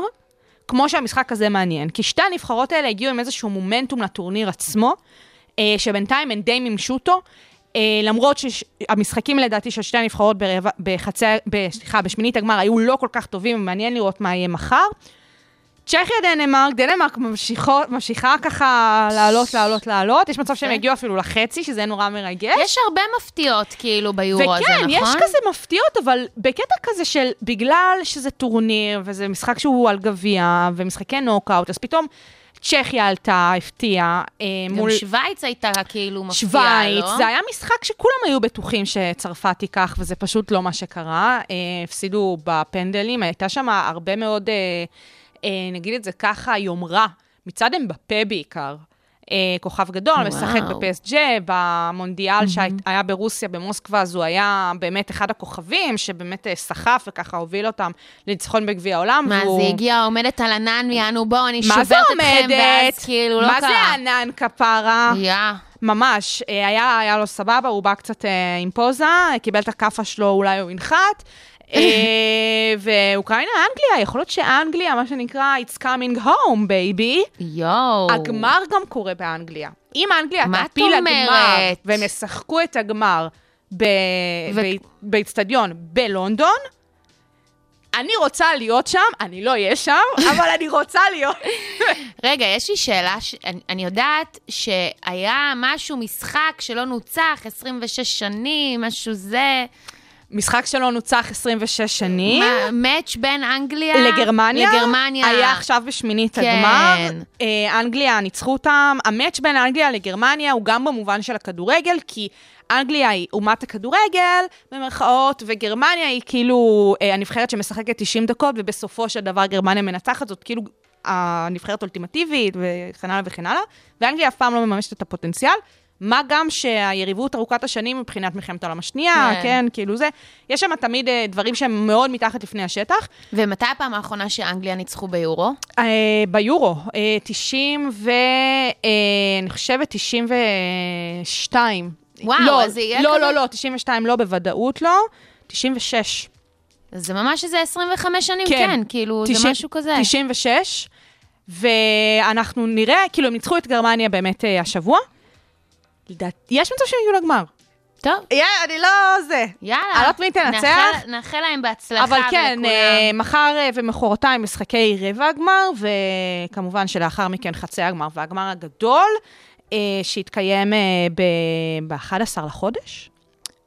כמו שהמשחק הזה מעניין. כי שתי הנבחרות האלה הגיעו עם איזשהו מומנטום לטורניר עצמו, אה, שבינתיים הן די מימשו אותו. אה, למרות שהמשחקים לדעתי של שתי הנבחרות ברבע, בחצי, סליחה, בשמינית הגמר היו לא כל כך טובים, ומעניין לראות מה יהיה מחר. צ'כיה, דנמרק, דנמרק ממשיכו, ממשיכה ככה לעלות, לעלות, לעלות. יש מצב שהם. יגיעו אפילו לחצי, שזה נורא מרגש. יש הרבה מפתיעות כאילו ביורו הזה, נכון? וכן, יש כזה מפתיעות, אבל בקטע כזה של בגלל שזה טורניר, וזה משחק שהוא על גביע, ומשחקי נוקאוט, אז פתאום צ'כיה עלתה, הפתיעה, אה, גם מול שווייץ הייתה כאילו מפתיעה, לא? שווייץ. זה היה משחק שכולם היו בטוחים שצרפת תיקח, וזה פשוט לא מה שקרה. אה, הפסידו בפנדלים, הייתה שם הרבה מאוד, אה, נגיד את זה ככה, יומרה, מצד אמבפה בעיקר. אה, כוכב גדול, וואו. משחק בפסג' במונדיאל שהיה ברוסיה, במוסקבה, אז הוא היה באמת אחד הכוכבים, שבאמת אה, סחף וככה הוביל אותם לניצחון בגביע העולם. מה, והוא- זה הגיע, עומדת על ענן, יענו, בואו, אני מה שוברת אתכם? ואז כאילו, לא מה קרה. זה ענן כפרה? יא. ממש, אה, היה, היה לו סבבה, הוא בא קצת אה, עם פוזה, קיבל את הכאפה שלו, אולי הוא ינחת. אה, ואוקראינה, אנגליה, יכול להיות שאנגליה, מה שנקרא, it's coming home, baby. יואו. הגמר גם קורה באנגליה. אם אנגליה תפיל הגמר? והם ישחקו את הגמר באיצטדיון בלונדון, אני רוצה להיות שם, אני לא אהיה שם, אבל אני רוצה להיות. רגע, יש לי שאלה, ש... אני, אני יודעת שהיה משהו, משחק שלא נוצח, 26 שנים, משהו זה. משחק שלו נוצח 26 שנים. מאץ' בין אנגליה? לגרמניה, לגרמניה. היה עכשיו בשמינית כן. הגמר, אה, אנגליה ניצחו אותם, המאץ' בין אנגליה לגרמניה הוא גם במובן של הכדורגל, כי אנגליה היא אומת הכדורגל, במרכאות, וגרמניה היא כאילו אה, הנבחרת שמשחקת 90 דקות, ובסופו של דבר גרמניה מנצחת, זאת כאילו הנבחרת האולטימטיבית, וכן הלאה וכן הלאה, ואנגליה אף פעם לא מממשת את הפוטנציאל. מה גם שהיריבות ארוכת השנים מבחינת מלחמת העולם השנייה, כן. כן, כאילו זה, יש שם תמיד אה, דברים שהם מאוד מתחת לפני השטח. ומתי הפעם האחרונה שאנגליה ניצחו ביורו? אה, ביורו, אה, 90 ו... אה, אני חושבת 92. וואו, לא, אז זה יהיה לא, כזה- לא, לא, 92 לא, בוודאות לא. 96. זה ממש איזה 25 שנים, כן. כן, כאילו, זה 90 משהו כזה. 96, ואנחנו נראה, כאילו, הם ניצחו את גרמניה באמת אה, השבוע. לדעת, יש מצב שהם יגיעו לגמר. טוב, יא, אני לא זה. יאללה. אני לא יודעת מי תנצח. נאחל- נאחל להם בהצלחה אבל כן. אה, מחר אה, ומחרתיים משחקי רבע הגמר, וכמובן שלאחר מכן חצי הגמר והגמר הגדול, אה, שיתקיים ב-11 לחודש.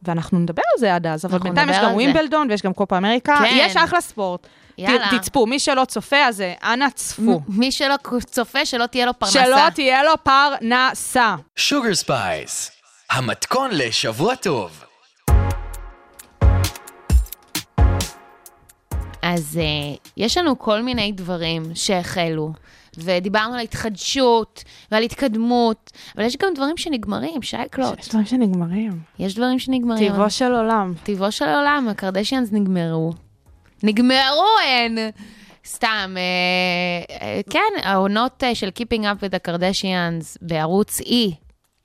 ואנחנו נדבר על זה עד אז, אבל בינתיים יש גם. ווימבלדון ויש גם קופה אמריקה, כן. יש אחלה ספורט. יאללה. ת- תצפו, מי שלא צופה, אז אה, אנא צפו. מ- מי שלא צופה, שלא תהיה לו פרנסה. שלא תהיה לו פרנסה. Sugar Spice, המתכון לשבוע טוב. אז uh, יש לנו כל מיני דברים שהחלו, ודיברנו על התחדשות ועל התקדמות, אבל יש גם דברים שנגמרים, שייקלוט. יש דברים שנגמרים. יש דברים שנגמרים. טבעו של עולם. טבעו של העולם, הקרדשיאנס נגמרו. נגמרו הן! סתם, אה, אה, כן, העונות אה, של Keeping Up with the Kardashians בערוץ E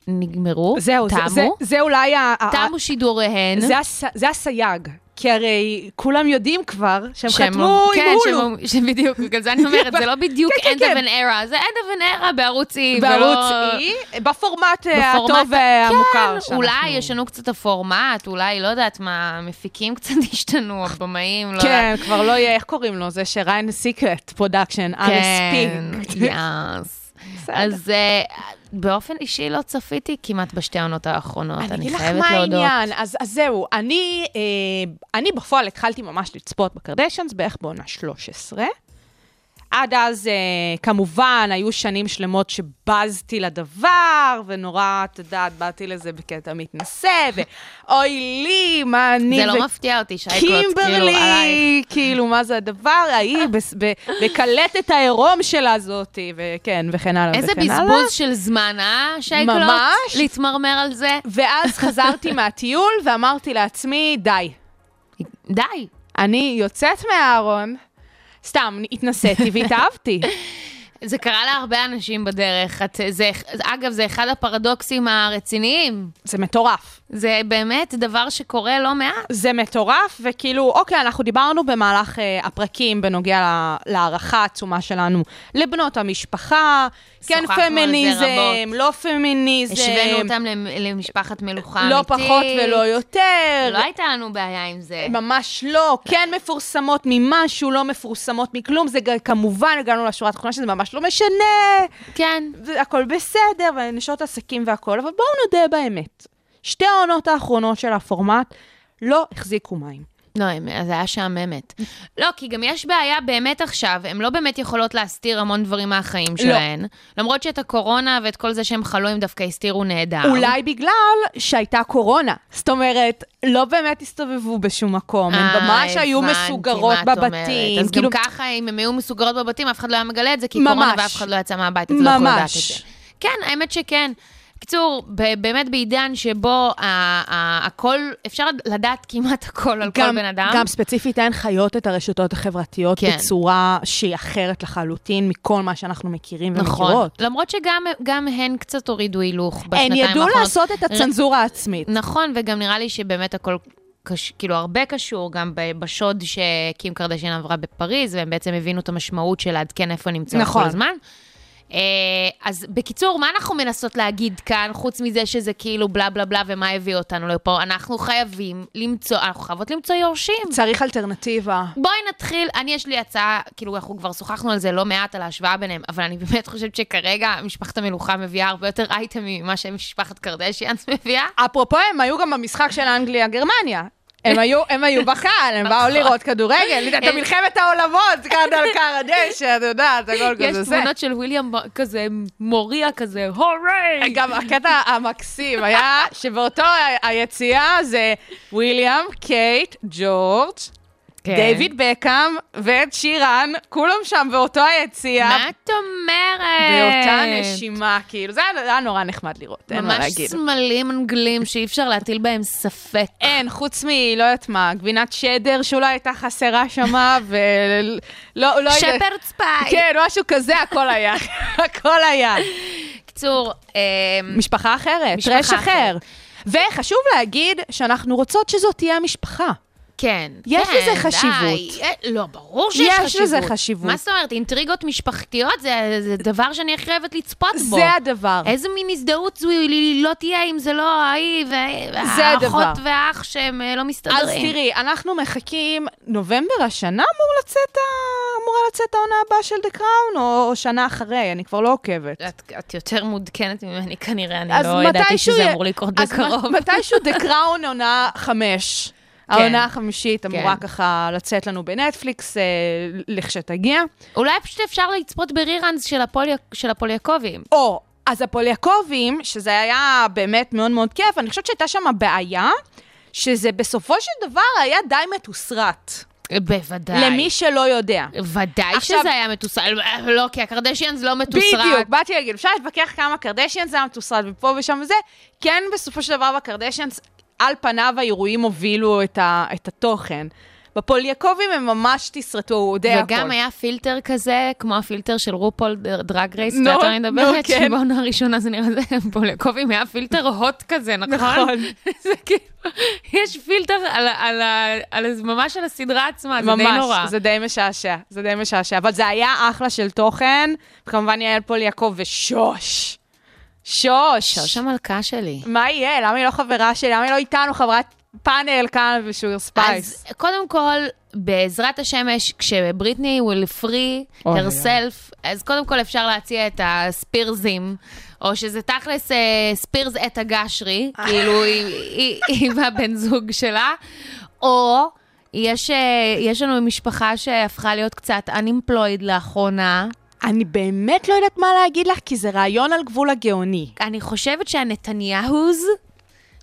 נגמרו, זהו, זה- תמו, זה- זה אולי ה... ה- תמו שידוריהן. זה, הס... זה הסייג, כי הרי כולם יודעים כבר שהם חתמו עם כן, הולו. שהם- שבדיוק, בגלל זה אני אומרת, זה לא בדיוק כן, end כן, of an era, זה end of an era בערוץ E, בערוץ ולא... E, בפורמט אה, הטוב והמוכר כן, שאנחנו... אולי ישנו קצת הפורמט, אולי, לא יודעת מה, המפיקים קצת השתנו, הבמאים, לא יודעת. כן, כבר לא יהיה, איך קוראים לו? זה Ryan Seacrest Production, RSP. כן, יאס. אז אה, באופן אישי לא צפיתי כמעט בשתי העונות האחרונות, אני אני אגיד לך חייבת מה להודות. העניין, אז, אז זהו, אני, אה, אני בפועל התחלתי ממש לצפות בקרדשנס בערך בעונה 13. עד אז, אה, כמובן, היו שנים שלמות שבזתי לדבר, ונורא, את יודעת, באתי לזה בקטע מתנשא, ואוי לי, מה אני... זה לא מפתיע אותי, שייקלוט, כאילו, עלייך. כאילו, מה זה הדבר ההיא, בקלטת העירום שלה זאתי, וכן, וכן הלאה איזה וכן הלאה. בזבוז של זמן, אה, שייקלוט? ממש. להתמרמר על זה? ואז חזרתי מהטיול ואמרתי לעצמי, די, די. אני יוצאת מהארון, סתם, התנסיתי והתאהבתי. זה קרה להרבה אנשים בדרך. את, זה, אגב, זה אחד הפרדוקסים הרציניים. זה מטורף. זה באמת דבר שקורה לא מעט. זה מטורף, וכאילו, אוקיי, אנחנו דיברנו במהלך אה, הפרקים בנוגע ל- להערכה העצומה שלנו לבנות המשפחה, כן פמיניזם. לא פמיניזם. השווינו אותם למ- למשפחת מלוכה לא אמיתית. פחות ולא יותר. לא הייתה לנו בעיה עם זה. ממש לא, כן מפורסמות ממשהו, לא מפורסמות מכלום, זה כמובן, הגענו לשורה התחתונה שזה ממש לא משנה, כן. הכל בסדר, ונשות עסקים והכל, אבל בואו נודה באמת. שתי העונות האחרונות של הפורמט לא החזיקו מים. לא, זה היה שעממת. לא, כי גם יש בעיה באמת עכשיו, הן לא באמת יכולות להסתיר המון דברים מהחיים שלהן. למרות שאת הקורונה ואת כל זה שהם חלו, הם דווקא הסתירו נהדר. אולי בגלל שהייתה קורונה. זאת אומרת, לא באמת הסתובבו בשום מקום, הן אה, ממש היו מסוגרות. בבתים. אז כאילו, גם ככה, אם הם היו מסוגרות בבתים, אף אחד לא היה מגלה את זה, כי ממש. קורונה ואף אחד לא יצא מהבית, אז לא יכול לדעת את. זה. כן, האמת שכן. קיצור, ב- באמת בעידן שבו הכל, אפשר לדעת כמעט הכל על כל בן אדם. גם ספציפית הן חיות את הרשתות החברתיות כן. בצורה שהיא אחרת לחלוטין מכל מה שאנחנו מכירים נכון. ומכירות. למרות שגם גם הן קצת הורידו הילוך בשנתיים הן האחרונות. ידעו לעשות את הצנזורה העצמית. נכון, וגם נראה לי שבאמת הכל, קש... כאילו הרבה קשור גם בשוד שקים קרדשן עברה בפריז, והם בעצם הבינו את המשמעות של לעדכן איפה נמצאות נכון. כל הזמן. אה, אז בקיצור, מה אנחנו מנסות להגיד כאן, חוץ מזה שזה כאילו בלה בלה בלה ומה הביא אותנו לפה? אנחנו חייבים למצוא, אנחנו חייבות למצוא יורשים. צריך אלטרנטיבה. בואי נתחיל, אני יש לי הצעה, כאילו אנחנו כבר שוחחנו על זה לא מעט, על ההשוואה ביניהם, אבל אני באמת חושבת שכרגע משפחת המלוכה מביאה הרבה יותר אייטמים ממה שמשפחת קרדשיאנס מביאה. אפרופו, הם היו גם במשחק של אנגליה-גרמניה. הם היו, הם היו בקהל, הם באו לראות כדורגל, את מלחמת העולמות, כאן על קר הדשא, את יודעת, הכל יש כזה זה. תמונות של וויליאם כזה מוריע כזה, הורי! גם הקטע המקסים היה שבאותו היציאה זה וויליאם, קייט, ג'ורג', כן. דיוויד בקאם ואת שירן, כולם שם באותו היציאה. מה את אומרת? באותה נשימה, כאילו, זה היה, נורא נחמד לראות, אין מה ממש להגיד. סמלים אנגלים שאי אפשר להטיל בהם ספק. אין, חוץ מ... לא יודעת מה, גבינת שדר שאולי הייתה חסרה שמה, ולא לא יודעת. שפרדס פאי. כן, משהו כזה, הכל היה. הכל היה. קיצור, אה, משפחה אחרת, משפחה טרש אחר. וחשוב להגיד שאנחנו רוצות שזאת תהיה המשפחה. כן. יש כן, לזה די. חשיבות. אה, לא, ברור שיש יש חשיבות. לזה חשיבות. מה זאת אומרת? אינטריגות משפחתיות זה, זה דבר שאני הכי אוהבת לצפות בו. זה הדבר. איזה מין הזדהות זו היא לא תהיה אם זה לא ההיא והאחות. והאח שהם אה, לא מסתדרים. אז תראי, אנחנו מחכים, נובמבר השנה אמור לצאת, ה- אמורה לצאת העונה הבאה של דה קראון, או, או שנה אחרי, אני כבר לא עוקבת. את, את יותר מעודכנת ממני כנראה, אני אז לא ידעתי שזה אמור לקרות אז בקרוב. מ- מתישהו דה קראון עונה חמש. העונה החמישית אמורה ככה לצאת לנו בנטפליקס, אה, לכשתגיע. אולי פשוט אפשר לצפות בריראנס של, הפולי, של הפוליאקובים. או, אז הפוליאקובים, שזה היה באמת מאוד מאוד כיף, אני חושבת שהייתה שם בעיה, שזה בסופו של דבר היה די מתוסרט. בוודאי. למי שלא יודע. ודאי עכשיו- שזה היה מתוסרט, לא, כי הקרדשיאנס לא מתוסרט. בדיוק, באתי להגיד, אפשר להתווכח כמה קרדשיאנס היה מתוסרט ופה ושם וזה, כן בסופו של דבר בקרדשיאנס, על פניו האירועים הובילו את, ה, את התוכן. בפוליאקובים הם ממש תסרטו די הכל. וגם היה פילטר כזה, כמו הפילטר של RuPaul's Drag Race, נו, ואתה אני נו, מדברת, כן. שבעונה הראשונה זה נראה זה, פוליאקובים היה פילטר הוט כזה, נכון? נכון. זה כאילו, יש פילטר על, על, על, ה- ממש על הסדרה עצמה, זה די נורא. ממש, זה די משעשע, זה די משעשע. אבל זה היה אחלה של תוכן, וכמובן יעל פוליאקוב ושוש. שוש. שוש המלכה שלי. מה יהיה? למה היא לא חברה שלי? למה היא לא איתנו חברת פאנל כאן ב Sugar Spice? אז קודם כל, בעזרת השמש, כשבריטני will free herself, אז קודם כל אפשר להציע את הספירזים, או שזה תכלס אה, ספירס את הגשרי, כאילו היא- היא היא והבן זוג שלה, או... יש, אה, יש לנו משפחה שהפכה להיות קצת unemployed לאחרונה. אני באמת לא יודעת מה להגיד לך, כי זה רעיון על גבול הגאוני. אני חושבת שהנתניהוז,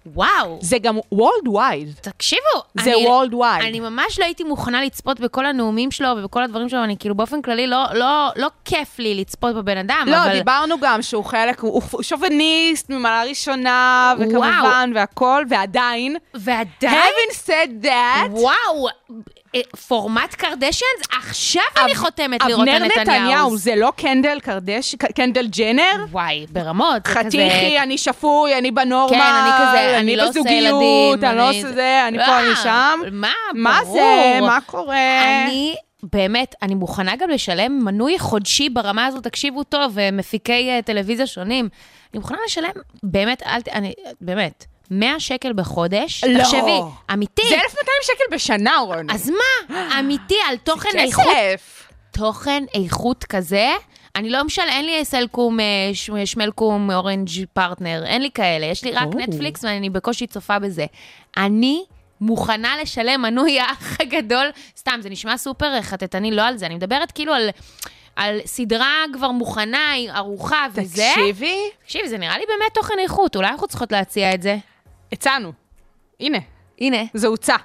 וואו, זה גם וולד ווייד. תקשיבו. זה אני- worldwide. אני ממש לא הייתי מוכנה לצפות בכל הנאומים שלו ובכל הדברים שלו, אני כאילו באופן כללי לא, לא, לא כיף לי לצפות בבן אדם, לא, אבל... דיברנו גם שהוא חלק, הוא שוביניסט ממעלה ראשונה, וכמובן, והכל, ועדיין, ועדיין, having said that, וואו, פורמט קרדשיאנס, עכשיו אני חותמת לראות את אבנר הנתניהו. נתניהו, זה לא קנדל קרדש, קנדל ג'נר? וואי, ברמות, זה כזה... חתיכי, אני שפוי, אני בנורמה, כן, אני כזה, אני לא עושה בזוגיות, ילדים, אני לא אני- עושה זה, אני פה, אני אה, שם. מה, מה ברור. זה? מה קורה? אני, באמת, אני מוכנה גם לשלם מנוי חודשי ברמה הזאת, תקשיבו טוב, אה, טלוויזיה שונים. אני מוכנה לשלם, באמת, אל ת... אני, באמת, 100 שקל בחודש, לא. תחשבי, אמיתי. זה 1,200 שקל בשנה, רון. אז מה, אמיתי, על תוכן איכות, כסף. תוכן איכות כזה. אני לא משל, אין לי סלקום, אה, שמלקום, Orange פרטנר, אין לי כאלה, יש לי רק או. נטפליקס ואני בקושי צופה בזה. אני מוכנה לשלם מנוי האח הגדול, סתם, זה נשמע סופר חטטני, לא על זה, אני מדברת כאילו על... על סדרה כבר מוכנה, היא ערוכה וזה. תקשיבי, תקשיבי, זה נראה לי באמת תוכן איכות, אולי אנחנו צריכות להציע את זה. הצענו. הנה, הנה, זה הוצע.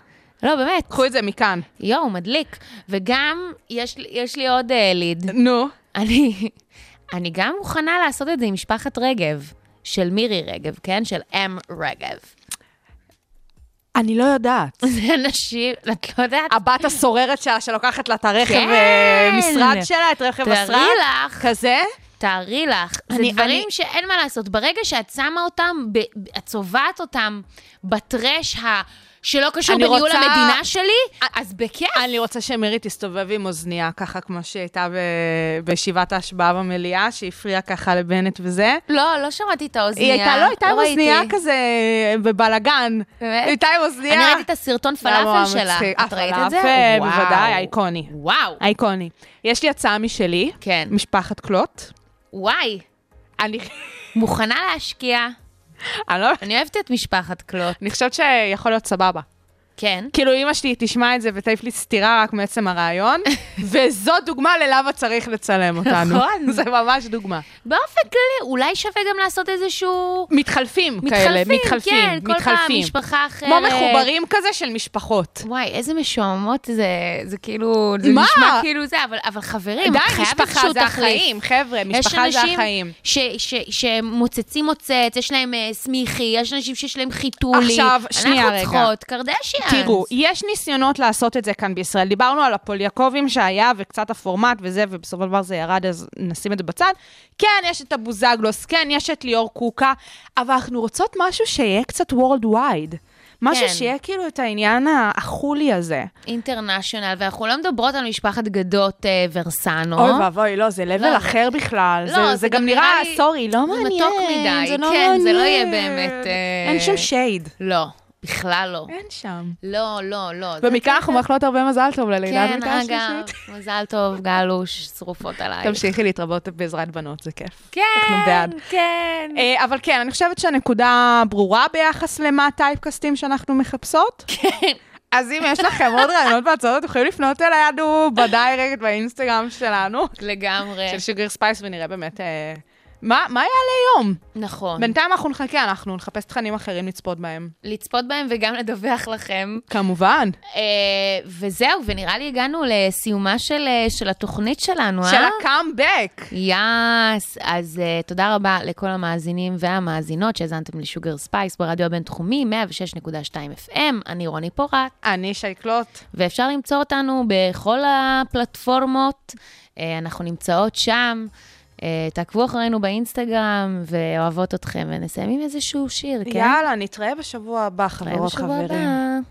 לא, באמת. קחו את זה מכאן. יואו, מדליק. וגם, יש, יש לי עוד אה, ליד. נו. אני, אני גם מוכנה לעשות את זה עם משפחת רגב, של מירי רגב, כן? של אם רגב. אני לא יודעת. זה אנשים, את לא יודעת? הבת הסוררת שלה שלוקחת לה את הרכב כן. אה, משרד שלה, את רכב תארי השרד. לך. כזה? תארי לך, זה אני- דברים אני- שאין מה לעשות. ברגע שאת שמה אותם, ב- את צובעת אותם בטרש ה... שלא קשור בניהול רוצה- המדינה שלי, אז בכיף. אני רוצה שמירי תסתובב עם אוזנייה, ככה כמו שהיא הייתה ב- בישיבת ההשבעה במליאה, שהפריעה ככה לבנט וזה. לא, לא שמעתי את האוזנייה. היא הייתה, לא, הייתה עם ראיתי. אוזנייה כזה בבלגן. באמת? הייתה עם אוזנייה. אני ראיתי את הסרטון זה פלאפל שלה. מצחיק. את ראית את זה? וואו. בוודאי, אייקוני. וואו. אייקוני. יש לי הצעה משלי, כן. משפחת קלוט. וואי, אני מוכנה להשקיע. אני לא... אני אוהבת את משפחת קלוט. אני חושבת שיכול להיות סבבה. כן. כאילו, אמא שלי תשמע את זה ותעיף לי סטירה רק מעצם הרעיון, וזו דוגמה ללמה צריך לצלם אותנו. נכון. זה ממש דוגמה. באופן כללי, אולי שווה גם לעשות איזשהו... מתחלפים כאלה, מתחלפים, מתחלפים, כן, כל פעם. משפחה אחרת. כמו מחוברים כזה של משפחות. וואי, איזה משועממות זה, זה כאילו, זה מה? נשמע כאילו זה, אבל, אבל חברים, די, משפחה זה. החיים, חבר'ה, משפחה זה החיים. יש אנשים שמוצצים מוצץ, יש להם אה, סמיכי, יש אנשים שיש להם חיתולי. עכשיו, שנייה רגע. אנחנו צריכות קרדשיאנס. תראו, יש ניסיונות לעשות את זה כאן בישראל. דיברנו על הפוליאקובים שהיה, וקצת הפורמט וזה, ובסופו של דבר זה ירד, אז נשים את זה בצד. כן, יש את הבוזגלוס, כן, יש את ליאור קוקה, אבל אנחנו רוצות משהו שיהיה קצת worldwide. משהו כן. שיהיה כאילו את העניין החולי הזה. אינטרנשיונל, ואנחנו לא מדברות על משפחת גדות אה, ורסנו. אוי ואבוי, לא, זה level לא, אחר בכלל. לא, זה, זה זה גם נראה לי- סורי, לא זה מעניין. מתוק מדי, זה לא כן, זה לא יהיה מעניין. באמת, אה, אין שום שייד. לא, בכלל לא. אין שם. לא, לא, לא. ומכאן אנחנו מאחלות הרבה מזל טוב ללידת כן, ביתה אגב, השלישית. מזל טוב, גלוש, שרופות עלייך. תמשיכי להתרבות בעזרת בנות, זה כיף. כן, אנחנו בעד. כן. אה, אבל כן, אני חושבת שהנקודה ברורה ביחס למה ה typecast ים שאנחנו מחפשות. כן. אז אם יש לכם עוד רעיונות והצעות, אתם יכולים לפנות אלינו ב direct באינסטגרם שלנו, לגמרי. של Sugar Spice, ונראה באמת אה, מה מה יעלה היום. נכון. בינתיים אנחנו נחכה, אנחנו נחפש תכנים אחרים לצפות בהם. לצפות בהם וגם לדווח לכם. כמובן. אה, וזהו, ונראה לי הגענו לסיומה של, אה, של התוכנית שלנו, אה? של הקאמבק. Yas, אז uh, תודה רבה לכל המאזינים והמאזינות שהאזנתם ל Sugar Spice ברדיו הבינתחומי, 106.2 FM, אני רוני פורט, אני שייקלוט. ואפשר למצוא אותנו בכל הפלטפורמות, uh, אנחנו נמצאות שם. Uh, תעקבו אחרינו באינסטגרם, ואוהבות אתכם, ונסיים עם איזשהו שיר, כן? יאללה, נתראה בשבוע הבא, נתראה חברות בשבוע חברים. הבא.